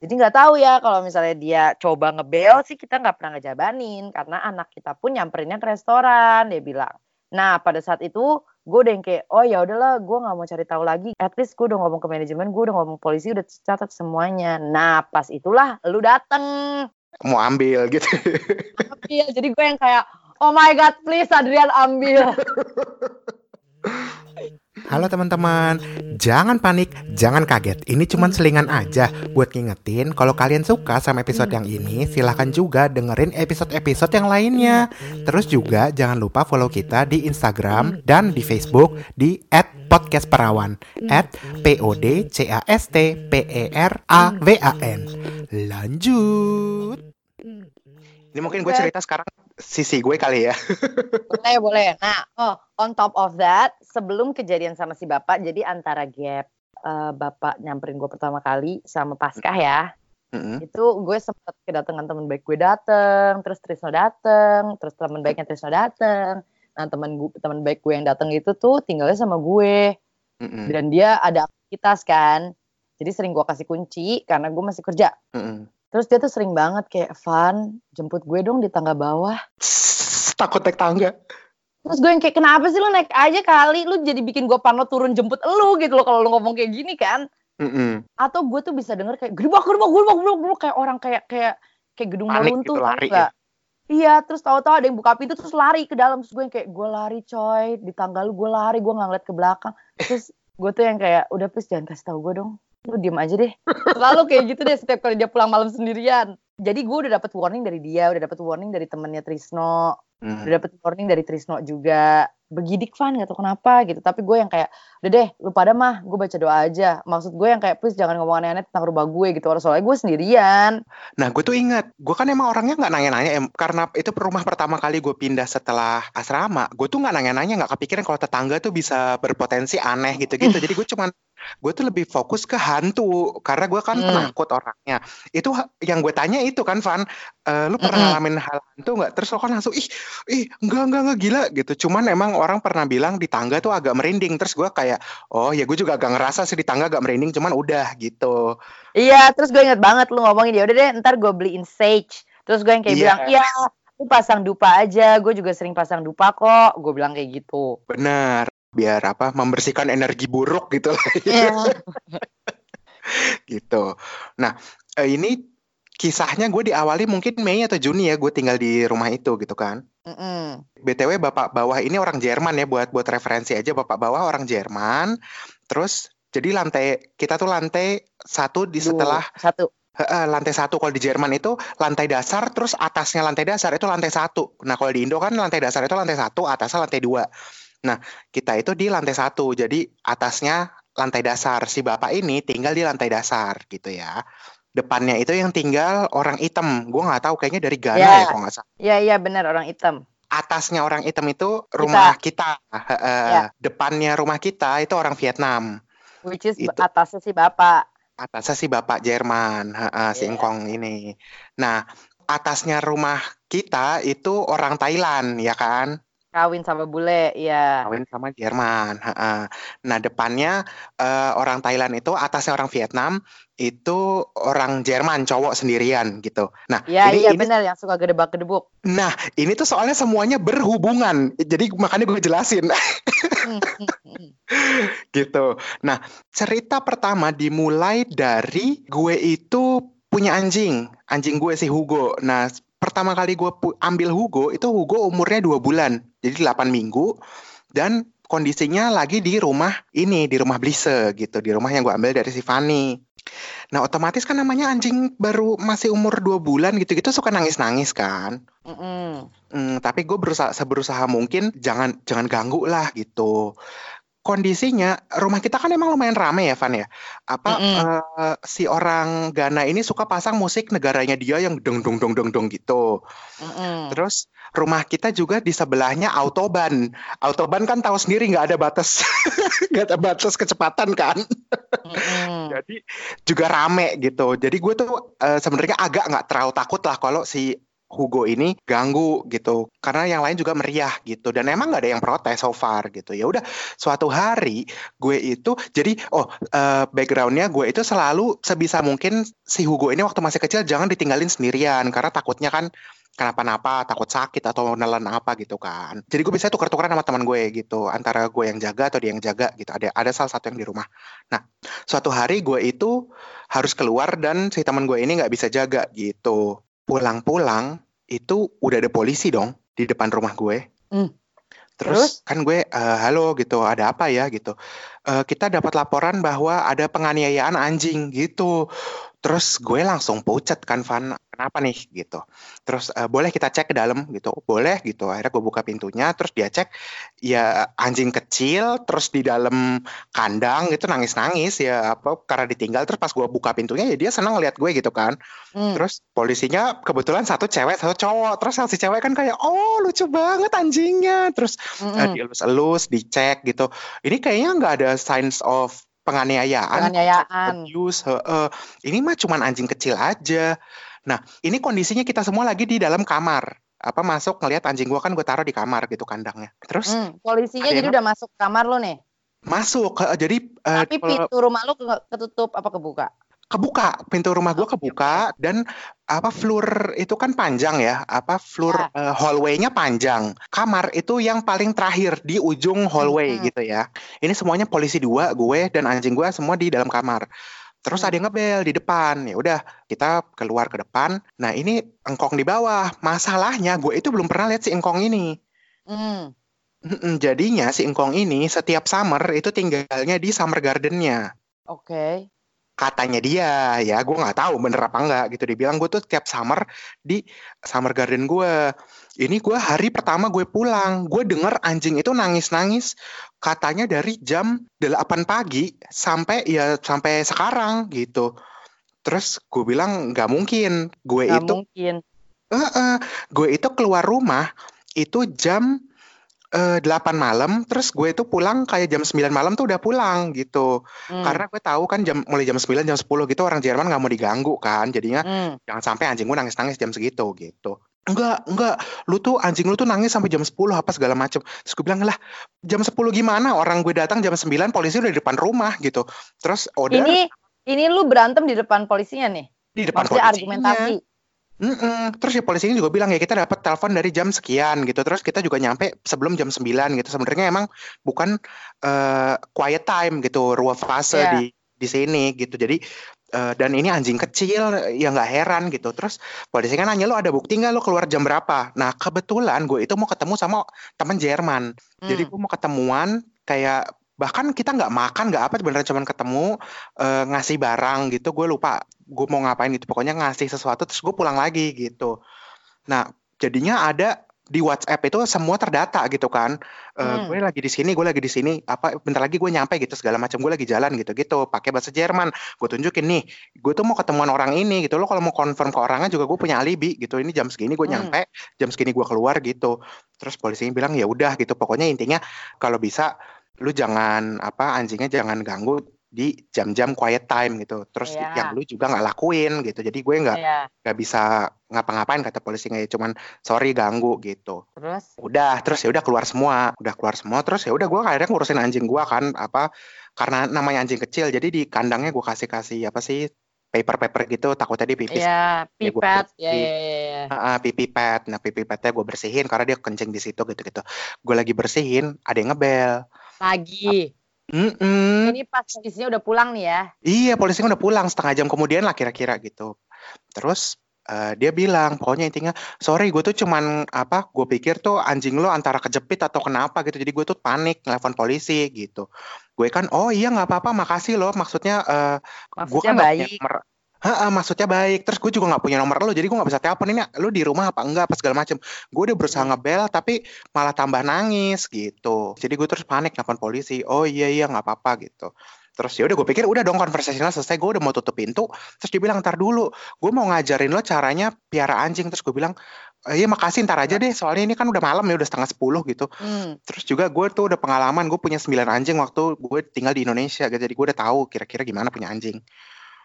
jadi nggak tahu ya kalau misalnya dia coba ngebel sih kita nggak pernah ngejabanin. Karena anak kita pun nyamperinnya ke restoran dia bilang. Nah pada saat itu gue udah yang kayak oh ya udahlah gue nggak mau cari tahu lagi. At least gue udah ngomong ke manajemen gue udah ngomong polisi udah catat semuanya. Nah pas itulah lu dateng. Mau ambil gitu. ambil. Jadi gue yang kayak oh my god please Adrian ambil Halo teman-teman, jangan panik, jangan kaget. Ini cuma selingan aja buat ngingetin kalau kalian suka sama episode yang ini, silahkan juga dengerin episode-episode yang lainnya. Terus juga jangan lupa follow kita di Instagram dan di Facebook di @podcastperawan @podcastperawan. Lanjut. Ini mungkin gue cerita sekarang sisi gue kali ya. boleh boleh nah oh on top of that sebelum kejadian sama si bapak jadi antara gap eh, bapak nyamperin gue pertama kali sama Paskah ya Mm-mm. itu gue sempet kedatangan teman baik gue dateng terus Trisno dateng terus teman baiknya Trisno dateng nah teman gue teman baik gue yang dateng itu tuh tinggalnya sama gue Mm-mm. dan dia ada aktivitas kan jadi sering gue kasih kunci karena gue masih kerja Mm-mm. Terus dia tuh sering banget kayak Van jemput gue dong di tangga bawah. Takut naik tangga. Terus gue yang kayak kenapa sih lu naik aja kali? Lu jadi bikin gue pano turun jemput lu gitu loh kalau lu ngomong kayak gini kan. Mm-mm. atau gue tuh bisa denger kayak gerbak gerbak gerbak gerbak gerbak kayak orang kayak kayak kayak gedung Panik runtuh gitu, lari nggak? iya terus tahu-tahu ada yang buka pintu terus lari ke dalam. Terus gue yang kayak gue lari coy. Di tangga lu gue lari gue nggak ngeliat ke belakang. Terus gue tuh yang kayak udah please jangan kasih tahu gue dong lu diem aja deh. Selalu kayak gitu deh setiap kali dia pulang malam sendirian. Jadi gue udah dapet warning dari dia udah dapet warning dari temennya Trisno Mm. udah dapet warning dari Trisno juga. Begidik Van gak tau kenapa gitu. Tapi gue yang kayak udah deh lu pada mah gue baca doa aja. Maksud gue yang kayak please jangan ngomong aneh-aneh tentang rumah gue gitu. Soalnya gue sendirian. Nah, gue tuh ingat, gue kan emang orangnya nggak nanya-nanya, em, karena itu rumah pertama kali gue pindah setelah asrama. Gue tuh nggak nanya-nanya, nggak kepikiran kalau tetangga tuh bisa berpotensi aneh gitu-gitu. Jadi gue cuman, gue tuh lebih fokus ke hantu, karena gue kan Hmm. penakut orangnya. Itu yang gue tanya itu kan, Van, "Eh, lu pernah ngalamin hal hantu nggak? Terus lo kan langsung, ih, ih, enggak, enggak, enggak, gila gitu. Cuman emang orang pernah bilang di tangga tuh agak merinding. Terus gue kayak, oh ya gue juga agak ngerasa sih di tangga agak merinding, cuman udah gitu. iya terus gue inget banget lu ngomongin ya udah deh ntar gue beliin sage terus gue yang kayak Iya. bilang iya lu pasang dupa aja gue juga sering pasang dupa kok gue bilang kayak gitu Benar, biar apa membersihkan energi buruk gitu lah Iya. gitu. Nah, eh, ini kisahnya gue diawali mungkin Mei atau Juni ya gue tinggal di rumah itu gitu kan. Mm-mm. BTW bapak bawah ini orang Jerman ya buat buat referensi aja bapak bawah orang Jerman. Terus jadi lantai kita tuh lantai satu di setelah satu Heeh, lantai satu kalau di Jerman itu lantai dasar terus atasnya lantai dasar itu lantai satu. Nah kalau di Indo kan lantai dasar itu lantai satu, atasnya lantai dua. Nah kita itu di lantai satu, jadi atasnya lantai dasar. Si bapak ini tinggal di lantai dasar gitu ya. Depannya itu yang tinggal orang hitam. Gue nggak tahu kayaknya dari Ghana Ya. ya kalau nggak salah. iya iya benar orang hitam Atasnya orang hitam itu rumah kita. Heeh. Ya. Depannya rumah kita itu orang Vietnam. which is Itu. atasnya si bapak atasnya si bapak Jerman, heeh, si Iya. Engkong ini. Nah, atasnya rumah kita itu orang Thailand, ya kan? Kawin sama bule, ya. Kawin sama Jerman. Nah depannya eh, orang Thailand itu, atasnya orang Vietnam, itu orang Jerman cowok sendirian gitu. Nah Iya, ini iya ini benar yang suka gedebak-gedebuk. Nah, ini tuh soalnya semuanya berhubungan. Jadi makanya gue jelasin Hmm, hmm, hmm. gitu. Nah, cerita pertama dimulai dari gue itu punya anjing. Anjing gue si Hugo. Nah, pertama kali gue ambil Hugo, itu Hugo umurnya dua bulan. Jadi 8 minggu. Dan kondisinya lagi di rumah ini, di rumah Blise gitu. Di rumah yang gue ambil dari si Fanny. Nah, otomatis kan namanya anjing baru masih umur dua bulan gitu-gitu suka nangis-nangis kan. Mm-mm. Hmm, tapi gue berusaha seberusaha mungkin jangan jangan ganggu lah gitu. Kondisinya rumah kita kan emang lumayan rame ya Van ya. Apa Mm-mm. eh, si orang Ghana ini suka pasang musik negaranya dia yang dong dong dong dong dong gitu. Mm-mm. Terus rumah kita juga di sebelahnya autoban. Autoban kan tahu sendiri nggak ada batas nggak ada batas kecepatan kan. Mm-mm. Jadi juga rame gitu. Jadi gue tuh eh, sebenarnya agak nggak terlalu takut lah kalau si Hugo ini ganggu gitu. Karena yang lain juga meriah gitu. Dan emang nggak ada yang protes so far gitu. Ya udah suatu hari gue itu jadi oh eh, backgroundnya gue itu selalu sebisa mungkin si Hugo ini waktu masih kecil jangan ditinggalin sendirian karena takutnya kan kenapa-napa takut sakit atau nelen apa gitu kan jadi gue biasanya tuker-tukeran sama teman gue gitu antara gue yang jaga atau dia yang jaga gitu ada ada salah satu yang di rumah nah suatu hari gue itu harus keluar dan si teman gue ini nggak bisa jaga gitu pulang-pulang itu udah ada polisi dong di depan rumah gue Hmm. Terus, kan gue eh, halo gitu, ada apa ya gitu. Eh, kita dapat laporan bahwa ada penganiayaan anjing gitu. Terus gue langsung pucet kan Van, kenapa nih gitu. Terus eh, boleh kita cek ke dalam gitu, boleh gitu. Akhirnya gue buka pintunya, terus dia cek ya anjing kecil, terus di dalam kandang gitu nangis-nangis ya apa karena ditinggal. Terus pas gue buka pintunya ya dia seneng ngeliat gue gitu kan. Hmm. Terus polisinya kebetulan satu cewek satu cowok. Terus yang si cewek kan kayak oh lucu banget anjingnya. Terus eh, Mm-mm. dielus-elus, dicek gitu. Ini kayaknya nggak ada signs of penganiayaan, Penganiayaan. abuse. heeh. Ini mah cuman anjing kecil aja. Nah, ini kondisinya kita semua lagi di dalam kamar. Apa masuk ngelihat anjing gua kan gue taruh di kamar gitu kandangnya. Terus Hmm, polisinya jadi yang- udah masuk kamar lo nih. masuk, heeh, jadi eh, Tapi pintu rumah lo ke- ketutup apa kebuka? kebuka pintu rumah gue Oke, kebuka dan apa floor itu kan panjang ya apa floor Ya. eh, hallway-nya panjang kamar itu yang paling terakhir di ujung hallway Mhm. gitu ya ini semuanya polisi dua gue dan anjing gue semua di dalam kamar terus Hmm. ada yang ngebel di depan. Ya udah kita keluar ke depan. Nah ini engkong di bawah. Masalahnya gue itu belum pernah lihat si engkong ini. Mm-mm, jadinya si engkong ini setiap summer itu tinggalnya di summer gardennya. Oke. katanya dia ya gue nggak tahu bener apa enggak gitu. Dibilang gue tuh tiap summer di summer garden gue ini gue hari pertama gue pulang. Gue denger anjing itu nangis nangis katanya dari jam 8 pagi sampai ya sampai sekarang gitu. Terus gue bilang nggak mungkin. Gue Nggak itu mungkin. Eh, eh, gue itu keluar rumah itu jam eh, 8 malam. Terus gue itu pulang kayak jam 9 malam tuh udah pulang gitu. Hmm. karena gue tahu kan jam mulai jam 9 jam 10 gitu orang Jerman nggak mau diganggu kan. Jadinya Hmm. jangan sampai anjing gue nangis-nangis jam segitu gitu enggak enggak lu tuh anjing lu tuh nangis sampai jam 10 apa segala macem terus gue bilang lah jam 10 gimana orang gue datang jam 9 polisi udah di depan rumah gitu terus order Ini ini lu berantem di depan polisinya nih. di depan Maksudnya polisinya argumentasi. Mm-mm. Terus ya polisinya juga bilang ya kita dapat telepon dari jam sekian gitu. Terus kita juga nyampe sebelum jam 9 gitu. Sebenarnya emang bukan eh, quiet time gitu, ruang fase Iya. di di sini gitu. Jadi eh, dan ini anjing kecil ya nggak heran gitu. Terus polisi kan nanya lo ada bukti nggak lo keluar jam berapa? Nah kebetulan gue itu mau ketemu sama teman Jerman. Jadi Hmm. gue mau ketemuan kayak bahkan kita nggak makan nggak apa beneran cuman ketemu eh, ngasih barang gitu gue lupa gue mau ngapain gitu pokoknya ngasih sesuatu terus gue pulang lagi gitu nah jadinya ada di WhatsApp itu semua terdata gitu kan. Eh, Hmm. gue lagi di sini gue lagi di sini apa bentar lagi gue nyampe gitu segala macam gue lagi jalan gitu gitu. Pakai bahasa Jerman gue tunjukin nih gue tuh mau ketemuan orang ini gitu lo kalau mau confirm ke orangnya juga gue punya alibi gitu. Ini jam segini gue Hmm. nyampe jam segini gue keluar gitu. Terus polisinya bilang ya udah gitu. Pokoknya intinya kalau bisa lu jangan apa anjingnya jangan ganggu di jam-jam quiet time gitu. Terus Iya. yang lu juga nggak lakuin gitu. Jadi gue nggak Iya. nggak bisa ngapa-ngapain kata polisi nggak cuman sorry ganggu gitu. Terus? Udah, terus ya udah keluar semua, udah keluar semua. Terus ya udah gue akhirnya ngurusin anjing gue kan apa karena namanya anjing kecil jadi di kandangnya gue kasih kasih apa sih paper-paper gitu takutnya dia pipis Iya, Ya, pipet. bersihin. Ya, ya, ya, ya. Ah, ah, pipi pad. Nah, pipi padnya gue bersihin karena dia kencing di situ gitu-gitu. Gue lagi bersihin, ada yang ngebel. Lagi. Mm-mm. Ini pas polisinya udah pulang nih ya. Iya, polisinya udah pulang setengah jam kemudian lah kira-kira gitu. Terus eh, dia bilang, pokoknya intinya, sorry gue tuh cuman apa, gue pikir tuh anjing lo antara kejepit atau kenapa gitu, jadi gue tuh panik nelfon polisi gitu. Gue kan, oh iya nggak apa-apa, makasih loh, maksudnya eh, gue Maksudnya kan nggak punya Ha, maksudnya baik. Terus gue juga nggak punya nomor lo, jadi gue nggak bisa telepon ini. Lo di rumah apa enggak, apa segala macem. Gue udah berusaha Hmm. ngebel, tapi malah tambah nangis gitu. Jadi gue terus panik nelfon polisi. Oh iya iya nggak apa-apa gitu. Terus ya udah gue pikir udah dong konversasinya selesai. Gue udah mau tutup pintu. Terus dia bilang ntar dulu, gue mau ngajarin lo caranya piara anjing. Terus gue bilang, "Eh, iya makasih ntar aja deh. Soalnya ini kan udah malam ya udah setengah sepuluh gitu. Hmm. Terus juga gue tuh udah pengalaman, gue punya 9 anjing waktu gue tinggal di Indonesia gitu. Jadi gue udah tahu kira-kira gimana punya anjing.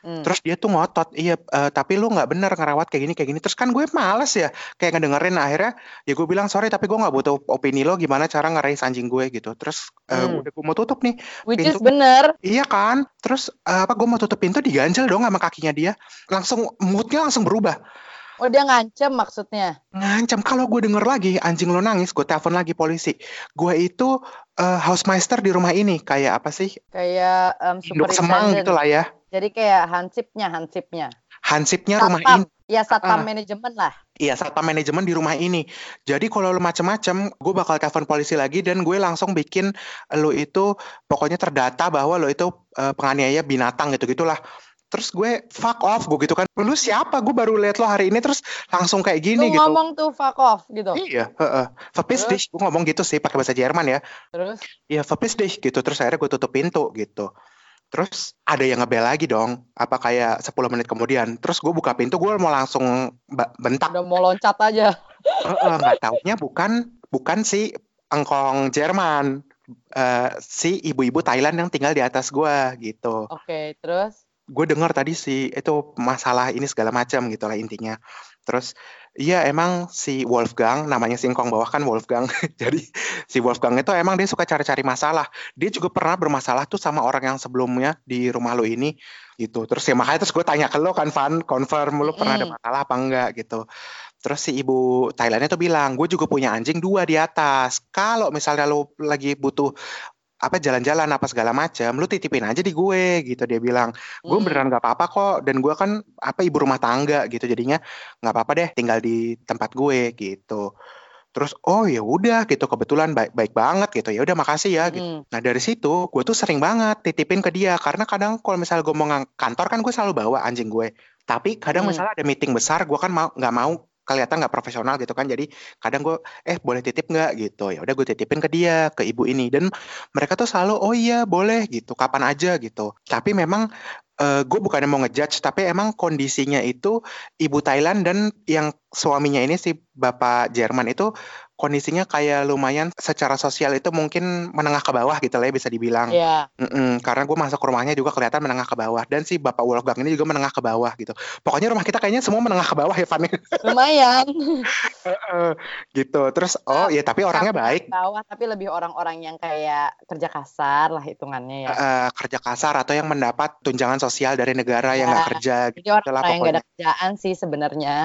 Hmm. Terus dia tuh ngotot, iya eh, tapi lu nggak bener ngerawat kayak gini kayak gini. Terus kan gue males ya, kayak ngedengerin akhirnya ya gue bilang sorry tapi gue nggak butuh opini lo gimana cara ngeraih anjing gue gitu. Terus Hmm. udah gue mau tutup nih, Which is pintu- bener. iya kan. Terus eh, apa gue mau tutup pintu diganjel dong sama kakinya dia, langsung moodnya langsung berubah. Oh dia ngancem maksudnya. Ngancam kalau gue denger lagi anjing lo nangis, gue telepon lagi polisi. Gue itu eh, housemeister di rumah ini, kayak apa sih? Kayak um, Induk semang gitu lah ya. Jadi kayak hansipnya, hansipnya. Hansipnya rumah Satpam. ini. Ya satpam Ah. manajemen lah. Iya, satpam manajemen di rumah ini. Jadi kalau lo macem-macem, gue bakal telepon polisi lagi dan gue langsung bikin lo itu pokoknya terdata bahwa lo itu eh, penganiaya binatang gitu gitulah. Terus gue fuck off gue gitu kan. Lu siapa? Gue baru lihat lo hari ini terus langsung kayak gini Lu gitu. ngomong tuh fuck off gitu. Iya, heeh. Terus? dich. Gue ngomong gitu sih pakai bahasa Jerman ya. Terus Iya, verpiss dich gitu. Terus akhirnya gue tutup pintu gitu. Terus ada yang ngebel lagi dong. Apa kayak 10 menit kemudian. Terus gue buka pintu, gue mau langsung bentak udah mau loncat aja. Heeh, nggak taunya bukan bukan si engkong Jerman Eh, si ibu-ibu Thailand yang tinggal di atas gua gitu Oke, terus gue dengar tadi sih itu masalah ini segala macam gitu lah intinya terus iya emang si Wolfgang namanya si engkong bawah kan Wolfgang. Jadi si Wolfgang itu emang dia suka cari-cari masalah. Dia juga pernah bermasalah tuh sama orang yang sebelumnya di rumah lo ini gitu. Terus ya makanya terus gue tanya ke lo kan Van. Confirm lo pernah ada masalah apa enggak gitu. Terus si ibu Thailandnya tuh bilang gue juga punya anjing dua di atas. Kalau misalnya lo lagi butuh apa jalan-jalan apa segala macam lu titipin aja di gue gitu. Dia bilang gue Hmm. beneran nggak apa-apa kok dan gue kan apa ibu rumah tangga gitu. Jadinya nggak apa-apa deh tinggal di tempat gue gitu. Terus oh ya udah gitu. Kebetulan baik baik banget gitu. Ya udah makasih ya gitu. Hmm. nah dari situ gue tuh sering banget titipin ke dia. Karena kadang kalau misalnya gue mau ngang- kantor kan gue selalu bawa anjing gue. Tapi kadang Hmm. misalnya ada meeting besar gue kan mau nggak mau kelihatan nggak profesional gitu kan. Jadi kadang gue eh boleh titip nggak? Gitu. Ya udah gue titipin ke dia ke ibu ini. Dan mereka tuh selalu oh iya boleh gitu. Kapan aja gitu. Tapi memang eh, gue bukannya mau ngejudge tapi emang kondisinya itu ibu Thailand dan yang suaminya ini si bapak Jerman itu kondisinya kayak lumayan secara sosial itu mungkin menengah ke bawah gitu lah ya bisa dibilang Iya. Mm-mm, karena gue masuk ke rumahnya juga kelihatan menengah ke bawah dan si bapak Wolfgang ini juga menengah ke bawah gitu pokoknya rumah kita kayaknya semua menengah ke bawah ya Fanny Lumayan. gitu terus oh iya tapi orangnya baik Bawah tapi lebih orang-orang yang kayak kerja kasar lah hitungannya ya. eh, kerja kasar atau yang mendapat tunjangan sosial dari negara yang nggak Ya, kerja Jadi gitu lah orang-orang yang gak pokoknya ada kerjaan sih sebenarnya.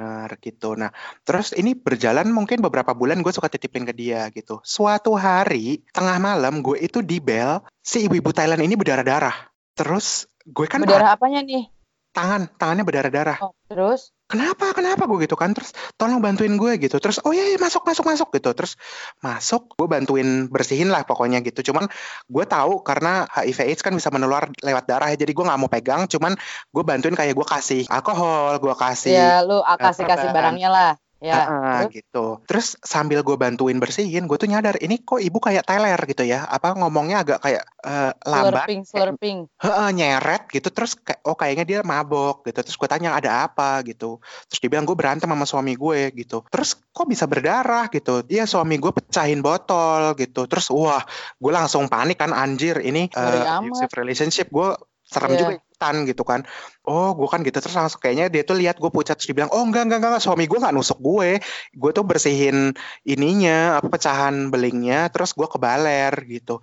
Benar, gitu nah terus ini berjalan mungkin beberapa bulan gue suka titipin ke dia gitu suatu hari tengah malam gue itu di bel si ibu-ibu Thailand ini berdarah-darah terus gue kan Berdarah apanya nih? tangan tangannya berdarah-darah Oh, terus? Kenapa kenapa? Gue gitu kan. Terus tolong bantuin gue gitu. Terus oh iya, iya masuk masuk masuk gitu. Terus masuk gue bantuin bersihin lah pokoknya gitu. Cuman gue tahu karena HIV AIDS kan bisa menular lewat darah ya jadi gue nggak mau pegang. Cuman gue bantuin kayak gue kasih alkohol gue kasih Ya lu kasih kasih perban. barangnya lah. Ya. Ah, terus? gitu. Terus sambil gue bantuin bersihin, gue tuh nyadar ini kok ibu kayak Tyler gitu ya. Apa ngomongnya agak kayak eh, lambat, Slurping, kayak slurping. heeh, nyeret gitu. Terus kayak oh kayaknya dia mabok gitu. Terus gue tanya ada apa gitu. Terus dia bilang gue berantem sama suami gue gitu. Terus kok bisa berdarah gitu? Iya suami gue pecahin botol gitu. Terus wah, gue langsung panik kan anjir ini abusive relationship. Gue serem Iya. juga ikutan gitu kan. Oh, gue kan gitu terus langsung kayaknya dia tuh lihat gue pucat terus dia bilang, "Oh, enggak enggak enggak, suami gue nggak nusuk gue. Gue tuh bersihin ininya, apa pecahan belingnya, terus gue kebaler gitu."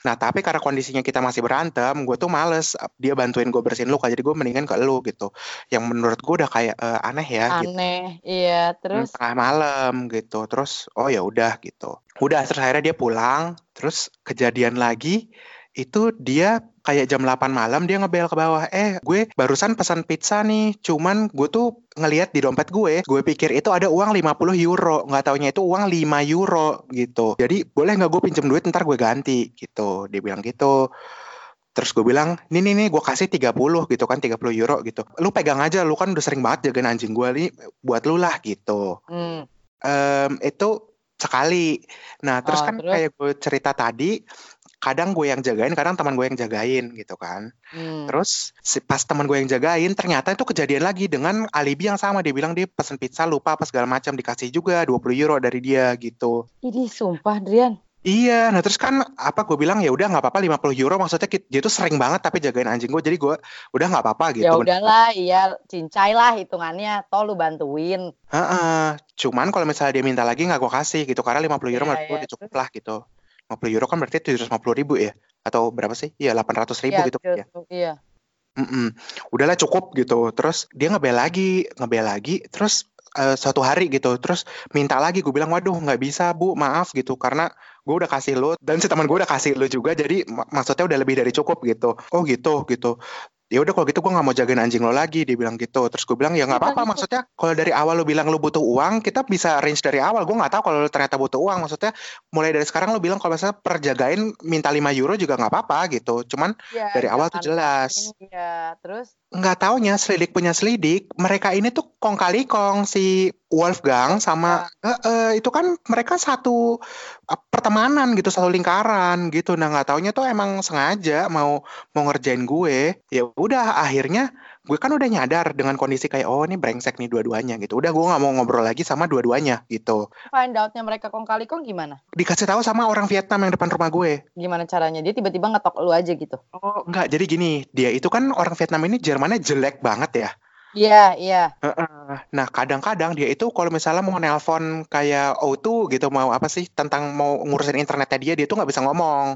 Nah, tapi karena kondisinya kita masih berantem, gue tuh males dia bantuin gue bersihin luka, jadi gue mendingan ke lu gitu. Yang menurut gue udah kayak eh, aneh ya gitu. Aneh. Iya, Hmm, terus tengah malam gitu. Terus oh ya udah gitu. Udah terus akhirnya dia pulang, terus kejadian lagi itu dia kayak jam 8 malam dia ngebel ke bawah. Eh, gue barusan pesan pizza nih. Cuman gue tuh ngeliat di dompet gue, gue pikir itu ada uang 50 euro. Nggak taunya itu uang 5 euro gitu. Jadi boleh nggak gue pinjem duit ntar gue ganti gitu. Dia bilang gitu. Terus gue bilang, nih nih nih gue kasih 30 gitu kan, 30 euro gitu. Lu pegang aja, lu kan udah sering banget jagain anjing gue nih, buat lu lah gitu. hmm, Em, itu sekali. Nah, terus Oh, kan terus? kayak gue cerita tadi, kadang gue yang jagain, kadang teman gue yang jagain gitu kan. hmm. Terus si- pas teman gue yang jagain, ternyata itu kejadian lagi dengan alibi yang sama. Dia bilang dia pesen pizza lupa apa segala macam dikasih juga 20 euro dari dia gitu. Ini sumpah, Drian. Iya, nah terus kan apa gue bilang ya udah nggak apa-apa 50 euro maksudnya dia tuh sering banget tapi jagain anjing gue jadi gue udah nggak apa-apa gitu. Ya udahlah, iya cincai lah hitungannya. Toh lu bantuin. Heeh, cuman kalau misalnya dia minta lagi nggak gue kasih gitu karena 50 euro Iya, menurut gue iya, udah cukup lah gitu. 50 euro kan berarti 750 ribu ya atau berapa sih? Iya 800 ribu Iya, gitu ya. Iya. Mm-mm. Udahlah cukup gitu. Terus dia ngebel lagi, ngebel lagi. Terus eh, suatu hari gitu, terus minta lagi. Gue bilang, waduh nggak bisa bu, maaf gitu, karena gue udah kasih lo dan si teman gue udah kasih lo juga. Jadi mak- maksudnya udah lebih dari cukup gitu. Oh gitu gitu. Ya udah kalau gitu gue nggak mau jagain anjing lo lagi. Dia bilang gitu. Terus gue bilang ya nggak apa-apa. gitu. Maksudnya kalau dari awal lo bilang lo butuh uang, kita bisa range dari awal. Gue nggak tahu kalau lo ternyata butuh uang. Maksudnya mulai dari sekarang lo bilang kalau misalnya per jagain minta 5 euro juga nggak apa-apa gitu. Cuman Iya, dari awal tuh jelas Iya, terus nggak taunya selidik punya selidik mereka ini tuh kong kali kong si Wolfgang sama eh, eh, itu kan mereka satu eh, pertemanan gitu satu lingkaran gitu. Nah nggak taunya tuh emang sengaja mau mau ngerjain gue. Ya udah akhirnya gue kan udah nyadar dengan kondisi kayak oh ini brengsek nih dua-duanya gitu udah gue nggak mau ngobrol lagi sama dua-duanya gitu find out-nya mereka kong kali kong gimana? dikasih tahu sama orang Vietnam yang depan rumah gue Gimana caranya? Dia tiba-tiba ngetok lu aja gitu. oh enggak jadi gini dia itu kan orang Vietnam ini Jermannya jelek banget ya Iya, iya. Nah, kadang-kadang dia itu kalau misalnya mau nelpon kayak O2 gitu, mau apa sih tentang mau ngurusin internetnya dia, dia tuh nggak bisa ngomong.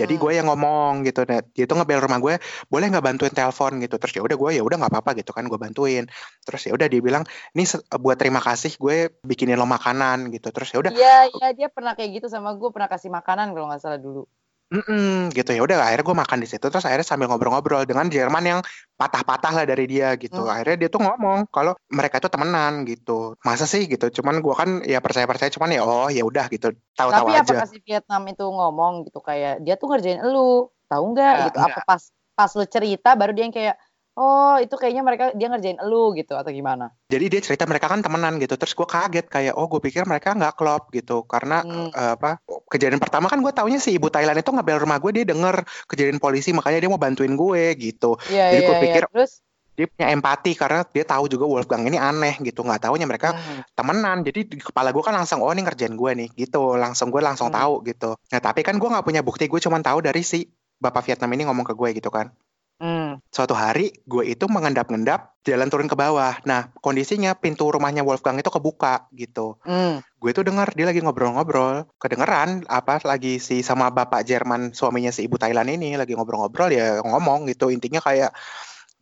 Jadi Hmm. gue yang ngomong gitu. Nah, dia tuh ngebel rumah gue, boleh nggak bantuin telepon gitu. Terus ya udah gue ya udah nggak apa-apa gitu kan, gue bantuin. Terus ya udah dia bilang, ini buat terima kasih gue bikinin lo makanan gitu. Terus ya udah, Iya, iya dia pernah kayak gitu sama gue, pernah kasih makanan kalau nggak salah dulu. Mm gitu ya udah akhirnya gue makan di situ. Terus akhirnya sambil ngobrol-ngobrol dengan Jerman yang patah-patah lah dari dia gitu. Hmm. Akhirnya dia tuh ngomong kalau mereka itu temenan gitu. Masa sih gitu? Cuman gua kan ya percaya-percaya cuman ya oh ya udah gitu. Tahu-tahu Tapi aja. apakah si Vietnam itu ngomong gitu kayak dia tuh ngerjain elu, tahu nggak Nggak, gitu? Apa pas pas lu cerita baru dia yang kayak oh itu kayaknya mereka dia ngerjain elu gitu atau gimana? Jadi dia cerita mereka kan temenan gitu. Terus gua kaget kayak oh gue pikir mereka nggak klop gitu karena Hmm. eh, apa kejadian pertama kan gue taunya si ibu Thailand itu ngebel rumah gue dia denger kejadian polisi makanya dia mau bantuin gue gitu. Iya Jadi iya gua iya. pikir- Terus Dia punya empati karena dia tahu juga Wolfgang ini aneh gitu. Nggak taunya mereka hmm, temenan jadi di kepala gue kan langsung oh ini ngerjain gue nih gitu langsung gue langsung Hmm. tahu gitu nah tapi kan gue nggak punya bukti gue cuma tahu dari si bapak Vietnam ini ngomong ke gue gitu kan hmm. suatu hari gue itu mengendap-endap jalan turun ke bawah nah kondisinya pintu rumahnya Wolfgang itu kebuka gitu Hmm. gue tuh dengar dia lagi ngobrol-ngobrol kedengeran apa lagi si sama bapak Jerman suaminya si ibu Thailand ini lagi ngobrol-ngobrol ya ngomong gitu intinya kayak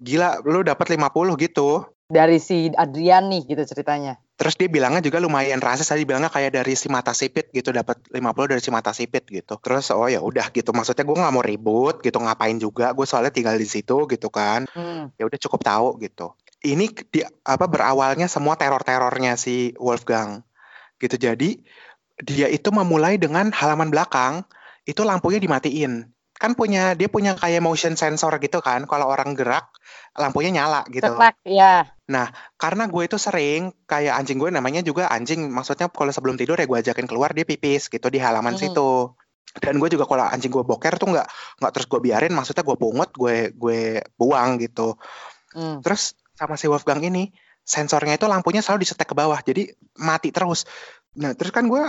gila lu dapat 50 gitu Dari si Adrian nih gitu ceritanya. Terus dia bilangnya juga lumayan rasis tadi bilangnya kayak dari si mata sipit gitu dapat 50 dari si mata sipit gitu. Terus oh ya udah gitu maksudnya gue nggak mau ribut gitu ngapain juga gue soalnya tinggal di situ gitu kan. Hmm. Ya udah cukup tahu gitu. Ini di, apa berawalnya semua teror-terornya si Wolfgang gitu. Jadi dia itu memulai dengan halaman belakang itu lampunya dimatiin. Kan punya dia punya kayak motion sensor gitu kan. Kalau orang gerak lampunya nyala gitu. Ceklek, ya. Nah, karena gue itu sering kayak anjing gue namanya juga anjing, maksudnya kalau sebelum tidur ya gue ajakin keluar dia pipis gitu di halaman Hmm. situ. Dan gue juga kalau anjing gue boker tuh nggak nggak terus gue biarin, maksudnya gue pungut, gue gue buang gitu. Hmm. Terus sama si Wolfgang ini sensornya itu lampunya selalu disetek ke bawah, jadi mati terus. Nah, terus kan gue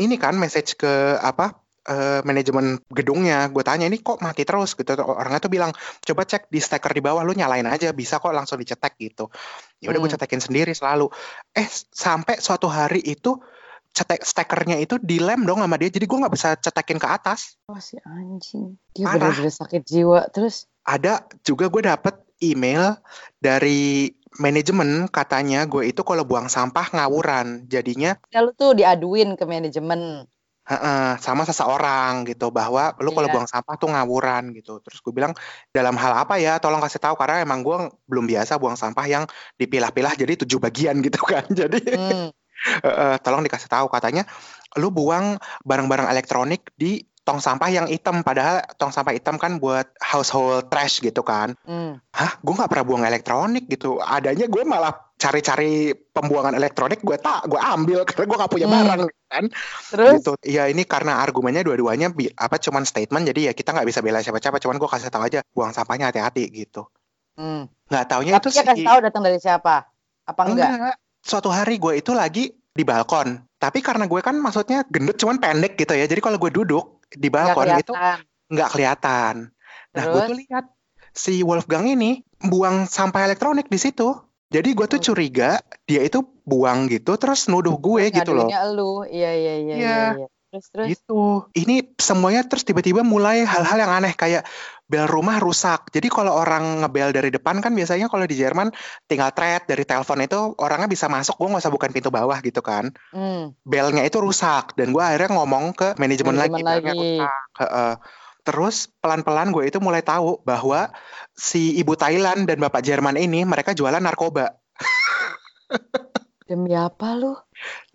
ini kan message ke apa eh, manajemen gedungnya, gue tanya ini kok mati terus gitu. Orangnya tuh bilang coba cek di steker di bawah, lu nyalain aja bisa kok langsung dicetek gitu. Ya udah gue Hmm. cetekin sendiri selalu. Eh sampai suatu hari itu cetek stekernya itu dilem dong sama dia, jadi gue nggak bisa cetekin ke atas. Oh si anjing. Dia Parah. bener-bener sakit jiwa. Terus ada juga gue dapet email dari manajemen katanya gue itu kalau buang sampah ngawuran jadinya ya lu tuh diaduin ke manajemen. Heeh, sama seseorang gitu bahwa lu kalau Iya. buang sampah tuh ngawuran gitu. Terus gue bilang dalam hal apa ya? Tolong kasih tahu karena emang gue belum biasa buang sampah yang dipilah-pilah jadi tujuh bagian gitu kan. Jadi Hmm. heeh, tolong dikasih tahu. Katanya lu buang barang-barang elektronik di tong sampah yang hitam padahal tong sampah hitam kan buat household trash gitu kan. Hmm. hah? Gue nggak pernah buang elektronik gitu. Adanya gue malah cari-cari pembuangan elektronik gue tak gue ambil karena gue nggak punya Hmm. barang kan Terus gitu ya ini karena argumennya dua-duanya apa cuman statement jadi ya kita nggak bisa bela siapa-siapa cuman gue kasih tahu aja buang sampahnya hati-hati gitu hmm. nggak taunya Tapi itu dia kasih tahu datang dari siapa? Apa enggak? enggak suatu hari gue itu lagi di balkon tapi karena gue kan maksudnya gendut cuman pendek gitu ya jadi kalau gue duduk di balkon itu kelihatan. nggak kelihatan nah gue tuh lihat si Wolfgang ini buang sampah elektronik di situ jadi gue tuh Oh. curiga dia itu buang gitu terus nuduh gue gitu loh elu. Iya iya iya. Iya. iya, iya. Terus terus. gitu ini semuanya terus tiba-tiba mulai hal-hal yang aneh kayak bel rumah rusak jadi kalau orang ngebel dari depan kan biasanya kalau di Jerman tinggal thread dari telepon itu orangnya bisa masuk gue nggak usah bukan pintu bawah gitu kan Hmm. belnya itu rusak dan gue akhirnya ngomong ke manajemen, Manajemen lagi, lagi. rusak. Heeh. Terus pelan-pelan gue itu mulai tahu bahwa si ibu Thailand dan bapak Jerman ini mereka jualan narkoba. Demi apa lu?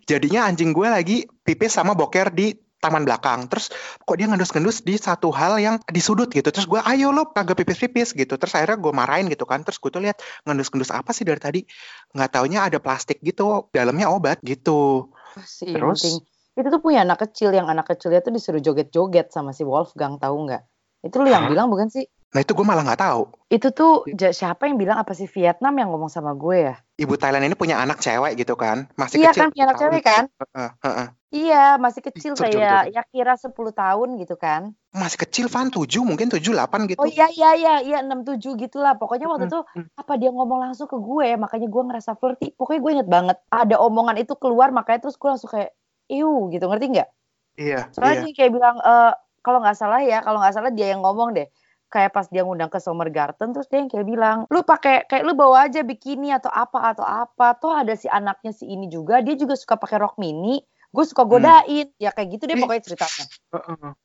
jadinya anjing gue lagi pipis sama boker di taman belakang. Terus kok dia ngendus-ngendus di satu hal yang di sudut gitu. Terus gue ayo lo kagak pipis-pipis gitu. Terus akhirnya gue marahin gitu kan. Terus gue tuh lihat ngendus-ngendus apa sih dari tadi? Nggak taunya ada plastik gitu dalamnya obat gitu. Si Terus? Itu tuh punya anak kecil yang anak kecilnya tuh disuruh joget-joget sama si Wolfgang tahu nggak? Itu lu yang Hah? bilang bukan sih? nah itu gue malah nggak tahu Itu tuh siapa yang bilang apa sih Vietnam yang ngomong sama gue ya? ibu Thailand ini punya anak cewek gitu kan masih Iya kecil kan, punya anak cewek kan? Iya, masih kecil coba, kayak ya kira 10 tahun gitu kan. masih kecil Van 7 mungkin 7 8 gitu Oh iya iya iya iya 67 gitu lah. Pokoknya waktu itu Mm-mm. apa dia ngomong langsung ke gue, makanya gue ngerasa flirty. Pokoknya gue inget banget ada omongan itu keluar makanya terus gue langsung kayak iu gitu ngerti nggak? iya Soalnya iya dia kayak bilang eh kalau nggak salah ya, kalau nggak salah dia yang ngomong deh. Kayak pas dia ngundang ke Summer Garden terus dia yang kayak bilang, "Lu pakai kayak lu bawa aja bikini atau apa atau apa." Toh ada si anaknya si ini juga, dia juga suka pakai rok mini. Gue suka godain. Ya kayak gitu deh pokoknya ceritanya.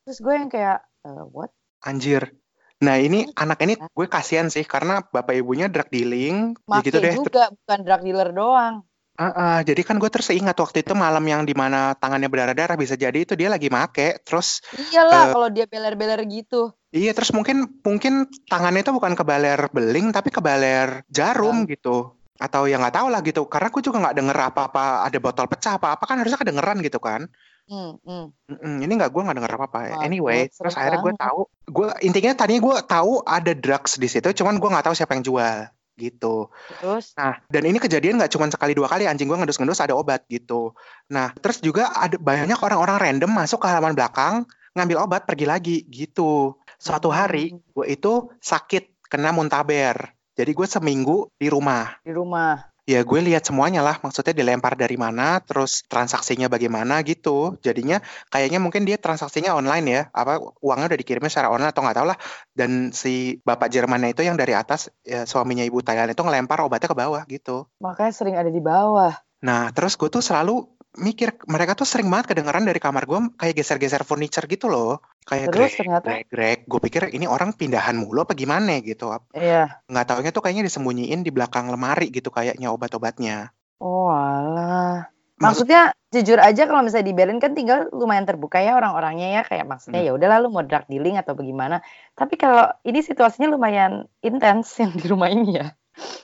Terus gue yang kayak "Eh, what? anjir nah ini anak ini gue kasihan sih karena bapak ibunya drug dealing ya Make gitu deh juga bukan drug dealer doang. Heeh, jadi kan gue terus ingat waktu itu malam yang di mana tangannya berdarah-darah bisa jadi itu dia lagi make terus Iyalah Eh. kalau dia beler-beler gitu. iya terus mungkin mungkin tangannya itu bukan kebaler beling tapi kebaler jarum gitu atau ya nggak tahu lah gitu karena gue juga nggak denger apa-apa ada botol pecah apa-apa kan harusnya kedengeran gitu kan Hmm, hmm. Mm-mm, ini nggak gue nggak denger apa-apa Wah, anyway serem terus akhirnya gue tahu gue intinya tadinya gue tahu ada drugs di situ cuman gue nggak tahu siapa yang jual gitu Terus Nah, dan ini kejadian nggak cuma sekali dua kali anjing gue ngendus-ngendus ada obat gitu. Nah, terus juga ada banyak orang-orang random masuk ke halaman belakang ngambil obat pergi lagi gitu. Suatu hari Hmm. gue itu sakit kena muntaber. Jadi gue seminggu di rumah. di rumah. Ya gue lihat semuanya lah, maksudnya dilempar dari mana, terus transaksinya bagaimana gitu. Jadinya kayaknya mungkin dia transaksinya online ya, apa uangnya udah dikirimnya secara online atau nggak tahu lah. Dan si bapak Jermannya itu yang dari atas, ya, suaminya ibu Thailand itu ngelempar obatnya ke bawah gitu. Makanya sering ada di bawah. Nah, terus gue tuh selalu mikir, mereka tuh sering banget kedengeran dari kamar gue kayak geser-geser furniture gitu loh. Kayak Terus grek, ternyata? grek, grek. Gue pikir ini orang pindahan mulu apa gimana gitu. Iya. Nggak taunya tuh kayaknya disembunyiin di belakang lemari gitu kayaknya obat-obatnya. Oh alah. Maksud- Maksudnya jujur aja kalau misalnya di Berlin kan tinggal lumayan terbuka ya orang-orangnya ya kayak maksudnya Hmm. ya udah lalu mau drug dealing atau bagaimana. Tapi kalau ini situasinya lumayan intens yang di rumah ini ya.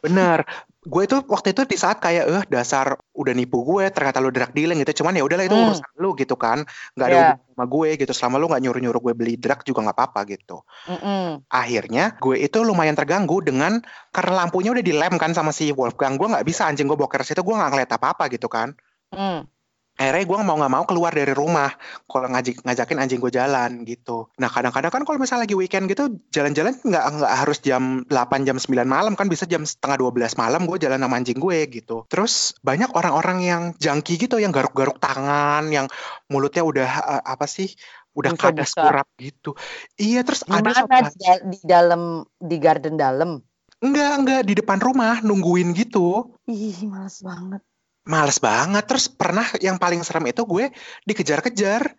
Bener. Gue itu waktu itu di saat kayak eh dasar udah nipu gue ternyata lu drug dealing gitu. Cuman ya udahlah itu Hmm. urusan lu gitu kan. Nggak ada hubungan sama gue gitu. Selama lu nggak nyuruh nyuruh gue beli drug juga nggak apa apa gitu. Mm-mm. akhirnya gue itu lumayan terganggu dengan karena lampunya udah dilem kan sama si Wolfgang. Gue nggak bisa anjing. Gue boker situ gue nggak ngeliat apa apa gitu kan. Mm. Akhirnya gue mau nggak mau keluar dari rumah kalau ngajak ngajakin anjing gue jalan gitu. Nah kadang-kadang kan kalau misalnya lagi weekend gitu jalan-jalan nggak nggak harus jam 8 jam 9 malam kan bisa jam setengah 12 malam gue jalan sama anjing gue gitu. Terus banyak orang-orang yang jangki gitu yang garuk-garuk tangan yang mulutnya udah eh, apa sih udah kadas kurap gitu. Iya terus Di ada di dalam di garden dalam? enggak enggak di depan rumah nungguin gitu. Ih, males banget. Males banget. Terus pernah yang paling serem itu gue dikejar-kejar.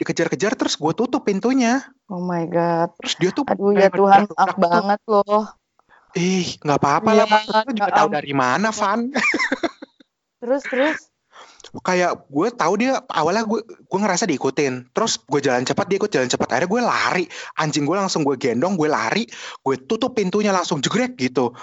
Dikejar-kejar terus gue tutup pintunya. Oh my god. Terus dia tuh Aduh ya Tuhan, maaf banget loh. Ih, nggak apa-apa lah. Iya, Maksud gue juga tahu dari mana, Van. Terus terus. kayak gue tahu dia awalnya gue gue ngerasa diikutin. Terus gue jalan cepat, dia ikut jalan cepat. Akhirnya gue lari. Anjing gue langsung gue gendong, gue lari. Gue tutup pintunya langsung jegrek gitu.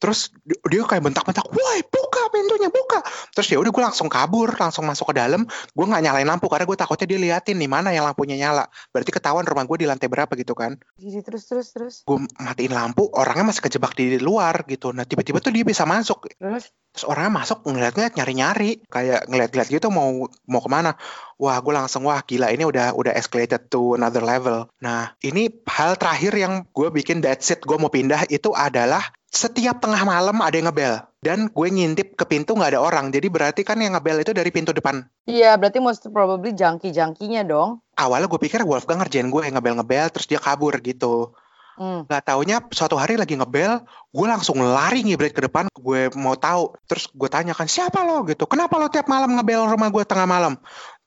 Terus di- dia kayak bentak-bentak, woi buka pintunya buka. Terus ya udah gue langsung kabur, langsung masuk ke dalam. Gue nggak nyalain lampu karena gue takutnya dia liatin nih mana yang lampunya nyala. Berarti ketahuan rumah gue di lantai berapa gitu kan. Gini terus terus terus. Gue matiin lampu, orangnya masih kejebak di luar gitu. Nah tiba-tiba tuh dia bisa masuk. Terus Terus orangnya masuk ngeliat-ngeliat nyari-nyari. Kayak ngeliat-ngeliat gitu mau mau ke mana. Wah gue langsung wah gila ini udah udah escalated to another level. Nah ini hal terakhir yang gue bikin that's it gue mau pindah itu adalah setiap tengah malam ada yang ngebel. Dan gue ngintip ke pintu nggak ada orang. Jadi berarti kan yang ngebel itu dari pintu depan. Iya, berarti most probably jangki-jangkinya dong. Awalnya gue pikir Wolfgang ngerjain gue yang ngebel-ngebel terus dia kabur gitu. Hmm. Gak taunya suatu hari lagi ngebel, gue langsung lari ngibrit ke depan, gue mau tahu. Terus gue tanyakan siapa lo gitu, kenapa lo tiap malam ngebel rumah gue tengah malam?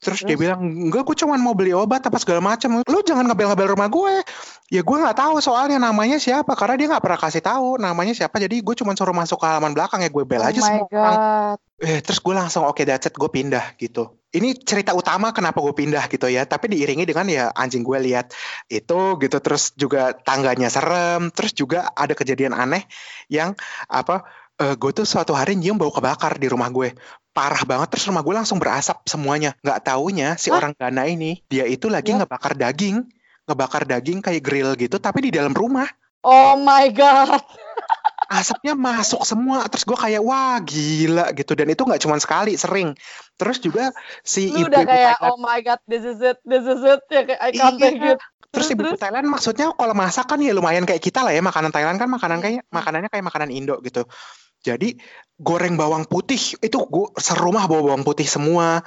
Terus, dia bilang enggak, gue cuma mau beli obat apa segala macam. Lo jangan ngebel-ngebel rumah gue. Ya gue nggak tahu soalnya namanya siapa, karena dia nggak pernah kasih tahu namanya siapa. Jadi gue cuma suruh masuk ke halaman belakang ya gue bel oh aja semua orang. god. Eh, terus gue langsung oke that's it gue pindah gitu. Ini cerita utama kenapa gue pindah gitu ya. Tapi diiringi dengan ya anjing gue lihat itu gitu. Terus juga tangganya serem. Terus juga ada kejadian aneh yang apa? eh, gue tuh suatu hari nyium bau kebakar di rumah gue. Parah banget. Terus rumah gue langsung berasap semuanya. Nggak taunya si Hah? orang Ghana ini dia itu lagi Ya. ngebakar daging, ngebakar daging kayak grill gitu. Tapi di dalam rumah Oh my god. asapnya masuk semua terus gue kayak wah gila gitu dan itu nggak cuma sekali sering terus juga si Lu ibu udah kayak Thailand oh my god, this is it, this is it. Ya kayak I can't Iya. take it. terus ibu terus? Thailand maksudnya kalau masak kan ya lumayan kayak kita lah ya makanan Thailand kan makanan kayak Hmm. makanannya kayak makanan Indo gitu jadi goreng bawang putih itu gue serumah bawa bawang putih semua.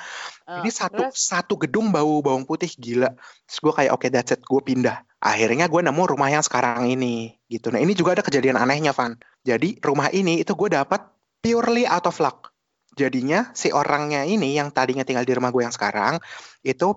Ah, ini satu terus? satu gedung bau bawang putih gila. Terus gue kayak oke that's it gue pindah. Akhirnya gue nemu rumah yang sekarang ini gitu. Nah ini juga ada kejadian anehnya Van. Jadi rumah ini itu gue dapat purely out of luck. Jadinya si orangnya ini yang tadinya tinggal di rumah gue yang sekarang itu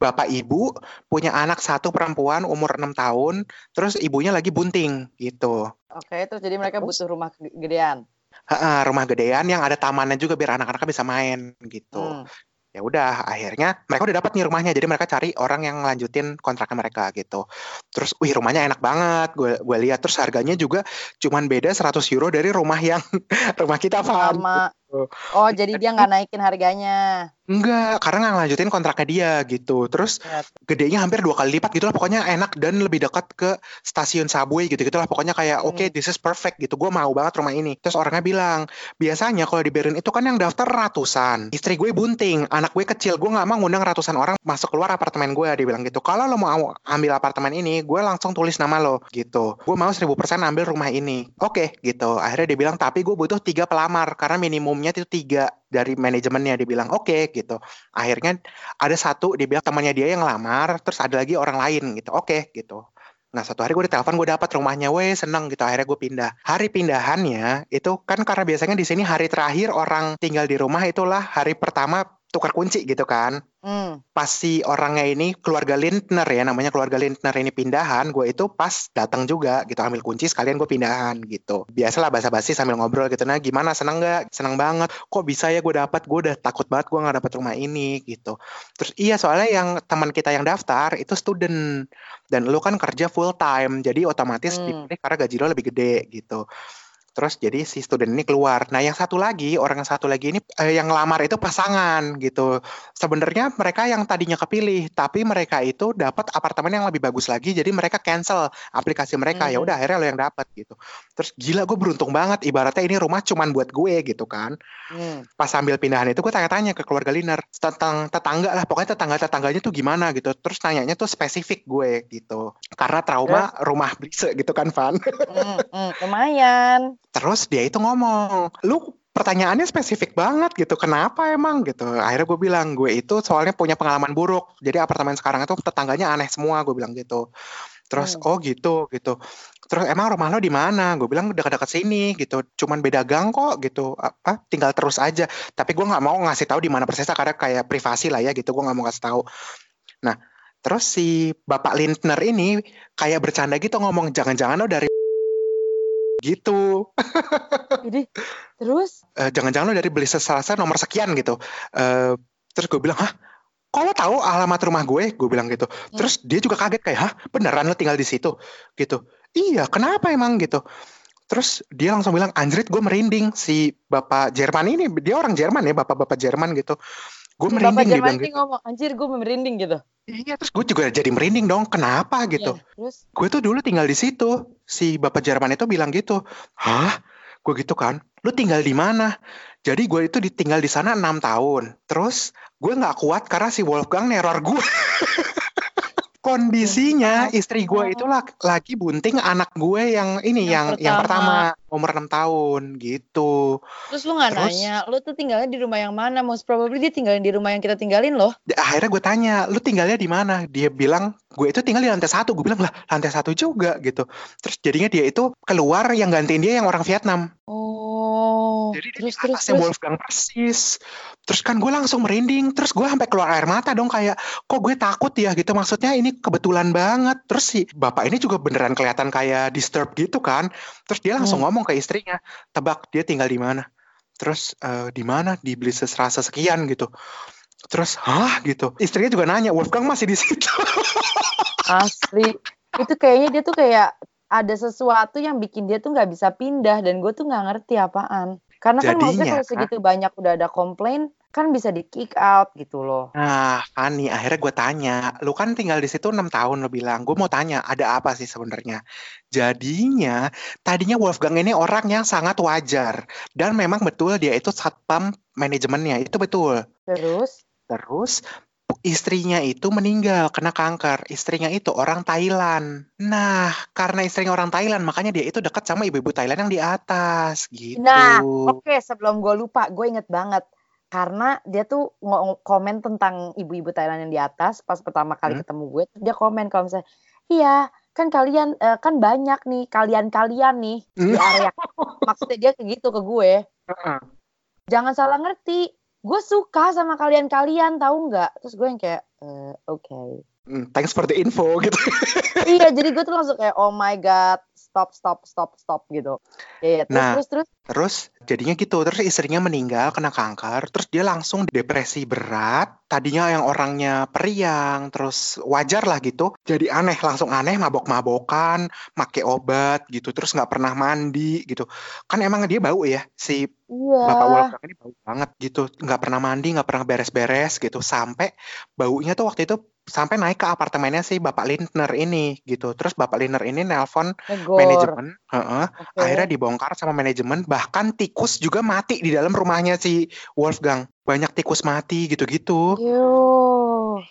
bapak ibu punya anak satu perempuan umur 6 tahun terus ibunya lagi bunting gitu. Oke, terus jadi mereka Terus? butuh rumah gede- gedean. Ha-ha, rumah gedean yang ada tamannya juga biar anak-anaknya bisa main gitu Hmm. ya udah akhirnya mereka udah dapat nih rumahnya jadi mereka cari orang yang lanjutin kontraknya mereka gitu terus wih rumahnya enak banget gue gue lihat terus harganya juga cuman beda 100 euro dari rumah yang rumah kita Van Sama. Gitu. Oh, jadi dia nggak naikin harganya. enggak karena nggak lanjutin kontraknya dia gitu. Terus Ya, gedenya hampir dua kali lipat gitu lah pokoknya enak dan lebih dekat ke stasiun subway gitu gitu lah pokoknya kayak Hmm. oke this is perfect gitu. Gue mau banget rumah ini. Terus orangnya bilang biasanya kalau di Berlin itu kan yang daftar ratusan. Istri gue bunting anak gue kecil. Gue nggak mau ngundang ratusan orang masuk keluar apartemen gue dia bilang gitu. Kalau lo mau ambil apartemen ini gue langsung tulis nama lo gitu. Gue mau 1000% ambil rumah ini. Oke gitu. Akhirnya dia bilang tapi gue butuh tiga pelamar karena minimumnya itu tiga dari manajemennya dia bilang oke gitu. Akhirnya ada satu dia bilang temannya dia yang lamar terus ada lagi orang lain gitu. Oke gitu. Nah satu hari gue ditelepon gue dapat rumahnya weh seneng gitu. Akhirnya gue pindah. Hari pindahannya itu kan karena biasanya di sini hari terakhir orang tinggal di rumah itulah hari pertama tukar kunci gitu kan. Hmm. pas si orangnya ini keluarga Lindner ya namanya keluarga Lindner ini pindahan gue itu pas datang juga gitu ambil kunci sekalian gue pindahan gitu. Biasalah basa-basi sambil ngobrol gitu nah gimana? Seneng nggak? Seneng banget. Kok bisa ya gue dapat gue udah takut banget gue nggak dapat rumah ini gitu. Terus iya soalnya yang teman kita yang daftar itu student. Dan lu kan kerja full time jadi otomatis Hmm. dipilih karena gaji lo lebih gede gitu Terus jadi si student ini keluar. Nah, yang satu lagi, orang yang satu lagi ini eh, yang lamar itu pasangan gitu. Sebenarnya mereka yang tadinya kepilih, tapi mereka itu dapat apartemen yang lebih bagus lagi. Jadi mereka cancel aplikasi mereka. Ya Hmm. udah akhirnya lo yang dapat gitu. Terus gila gue beruntung banget. Ibaratnya ini rumah cuman buat gue gitu kan. Hmm. Pas sambil pindahan itu gue tanya-tanya ke keluarga Liner tentang tetangga lah. Pokoknya tetangga-tetangganya tuh gimana gitu. Terus nanyanya tuh spesifik gue gitu. Karena trauma rumah blise gitu kan Van. Hmm, hmm, lumayan. Terus dia itu ngomong, lu pertanyaannya spesifik banget gitu, kenapa emang gitu. Akhirnya gue bilang, gue itu soalnya punya pengalaman buruk. Jadi apartemen sekarang itu tetangganya aneh semua, gue bilang gitu. Terus, Hmm. oh gitu, gitu. Terus emang rumah lo di mana? Gue bilang dekat-dekat sini gitu. Cuman beda gang kok gitu. Apa? Tinggal terus aja. Tapi gue nggak mau ngasih tahu di mana persisnya karena kayak privasi lah ya gitu. Gue nggak mau kasih tahu. Nah, terus si Bapak Lindner ini kayak bercanda gitu ngomong, jangan-jangan lo dari gitu. Jadi terus Eh, jangan-jangan lo dari beli selasa nomor sekian gitu. Eh, terus gue bilang, hah? Kok lo tahu alamat rumah gue? Gue bilang gitu. Terus dia juga kaget kayak, hah? Beneran lo tinggal di situ? Gitu. Iya, kenapa emang gitu? Terus dia langsung bilang, anjrit gue merinding. Si bapak Jerman ini, dia orang Jerman ya, bapak-bapak Jerman gitu. Gue merinding, dia bilang gitu. ngomong, anjir gue merinding gitu. Iya, terus gue juga jadi merinding dong. Kenapa gitu? Iya, Terus gue tuh dulu tinggal di situ. Si bapak Jerman itu bilang gitu. Hah? Gue gitu kan. Lu tinggal di mana? Jadi gue itu ditinggal di sana enam tahun. Terus gue nggak kuat karena si Wolfgang neror gue. Kondisinya istri gue itu lag- lagi bunting anak gue yang ini yang Yang yang pertama. pertama umur enam tahun gitu. terus lu nggak nanya, lu tuh tinggalnya di rumah yang mana? Most probably dia tinggalin di rumah yang kita tinggalin loh. Akhirnya gue tanya, lu tinggalnya di mana? Dia bilang, gue itu tinggal di lantai satu. Gue bilang, lah lantai satu juga gitu. Terus jadinya dia itu keluar yang gantiin dia yang orang Vietnam. Oh, Jadi terus di terus atasnya terus. Wolfgang persis. Terus kan gue langsung merinding. Terus gue sampai keluar air mata dong kayak, kok gue takut ya gitu. Maksudnya ini kebetulan banget. Terus si bapak ini juga beneran kelihatan kayak disturb gitu kan. Terus dia langsung Hmm. ngomong ke istrinya, tebak dia tinggal di mana? Terus "Eh, di mana? Di beli serasa sekian gitu. Terus, hah gitu. Istrinya juga nanya, Wolfgang masih di situ. Asli. Itu kayaknya dia tuh kayak ada sesuatu yang bikin dia tuh nggak bisa pindah dan gue tuh nggak ngerti apaan. Karena kan maksudnya Jadinya, kalau segitu banyak udah ada komplain kan bisa di kick out gitu loh. Nah, Fani, akhirnya gue tanya, lu kan tinggal di situ enam tahun, lu bilang, gue mau tanya, ada apa sih sebenarnya? Jadinya, tadinya Wolfgang ini orang yang sangat wajar, dan memang betul dia itu satpam manajemennya, itu betul. Terus Terus istrinya itu meninggal kena kanker. Istrinya itu orang Thailand. Nah, karena istrinya orang Thailand, makanya dia itu dekat sama ibu-ibu Thailand yang di atas, gitu. Nah, oke sebelum gue lupa, gue inget banget karena dia tuh komen tentang ibu-ibu Thailand yang di atas pas pertama kali Hmm. ketemu gue, dia komen kalau misalnya, iya kan kalian eh, kan banyak nih kalian-kalian nih di Hmm. area. Maksudnya dia kayak gitu ke gue. Heeh. Jangan salah ngerti, gue suka sama kalian-kalian tahu nggak? Terus gue yang kayak, "Eh, oke. Hmm, Thanks for the info, gitu. iya, jadi gue tuh langsung kayak, oh my god, stop, stop, stop, stop gitu. Iya, terus, Nah. terus, terus. Terus jadinya gitu, terus istrinya meninggal kena kanker, terus dia langsung depresi berat. Tadinya yang orangnya periang, terus wajar lah gitu. Jadi aneh, langsung aneh, mabok-mabokan, make obat gitu, terus nggak pernah mandi gitu. Kan emang dia bau ya, si Iya. Bapak Wolfgang ini bau banget gitu, nggak pernah mandi, nggak pernah beres-beres gitu, sampai baunya tuh waktu itu sampai naik ke apartemennya si Bapak Lindner ini gitu. Terus Bapak Lindner ini nelpon manajemen, heeh, Oke. akhirnya dibongkar sama manajemen bahkan tikus juga mati di dalam rumahnya si Wolfgang. Banyak tikus mati gitu-gitu.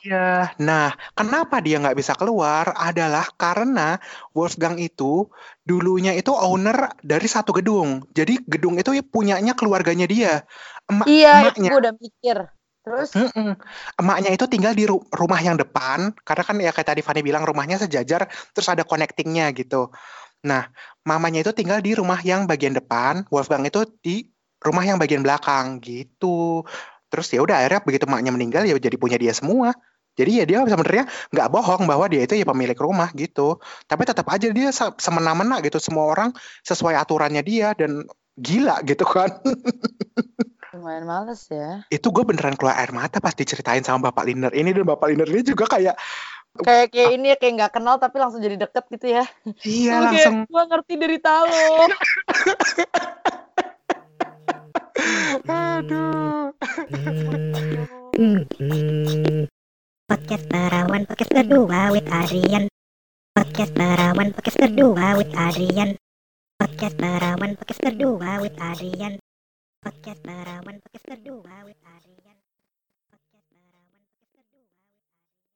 Iya. Nah kenapa dia nggak bisa keluar? Adalah karena Wolfgang itu dulunya itu owner dari satu gedung. Jadi gedung itu ya punyanya keluarganya dia. Emak, Iya, itu emaknya. gue udah mikir. Terus, Mm-mm. Emaknya itu tinggal di ru- rumah yang depan, karena kan ya kayak tadi Fanny bilang rumahnya sejajar, terus ada connectingnya gitu. Nah, mamanya itu tinggal di rumah yang bagian depan, Wolfgang itu di rumah yang bagian belakang gitu. Terus ya udah akhirnya begitu emaknya meninggal ya jadi punya dia semua. Jadi ya dia sebenarnya nggak bohong bahwa dia itu ya pemilik rumah gitu. Tapi tetap aja dia se- semena-mena gitu, semua orang sesuai aturannya dia dan gila gitu kan. lumayan males ya. itu gue beneran keluar air mata pas diceritain sama Bapak Liner ini dan Bapak Liner ini juga kayak kayak kayak ini ya kayak nggak kenal tapi langsung jadi deket gitu ya. Iya Oke, langsung. gua ngerti derita lo. Aduh. Podcast Perawan Podcast Berdua with Adrian Podcast Perawan Podcast Berdua with Adrian Podcast Perawan Podcast Berdua with Adrian Podcast Perawan Podcast Berdua with Adrian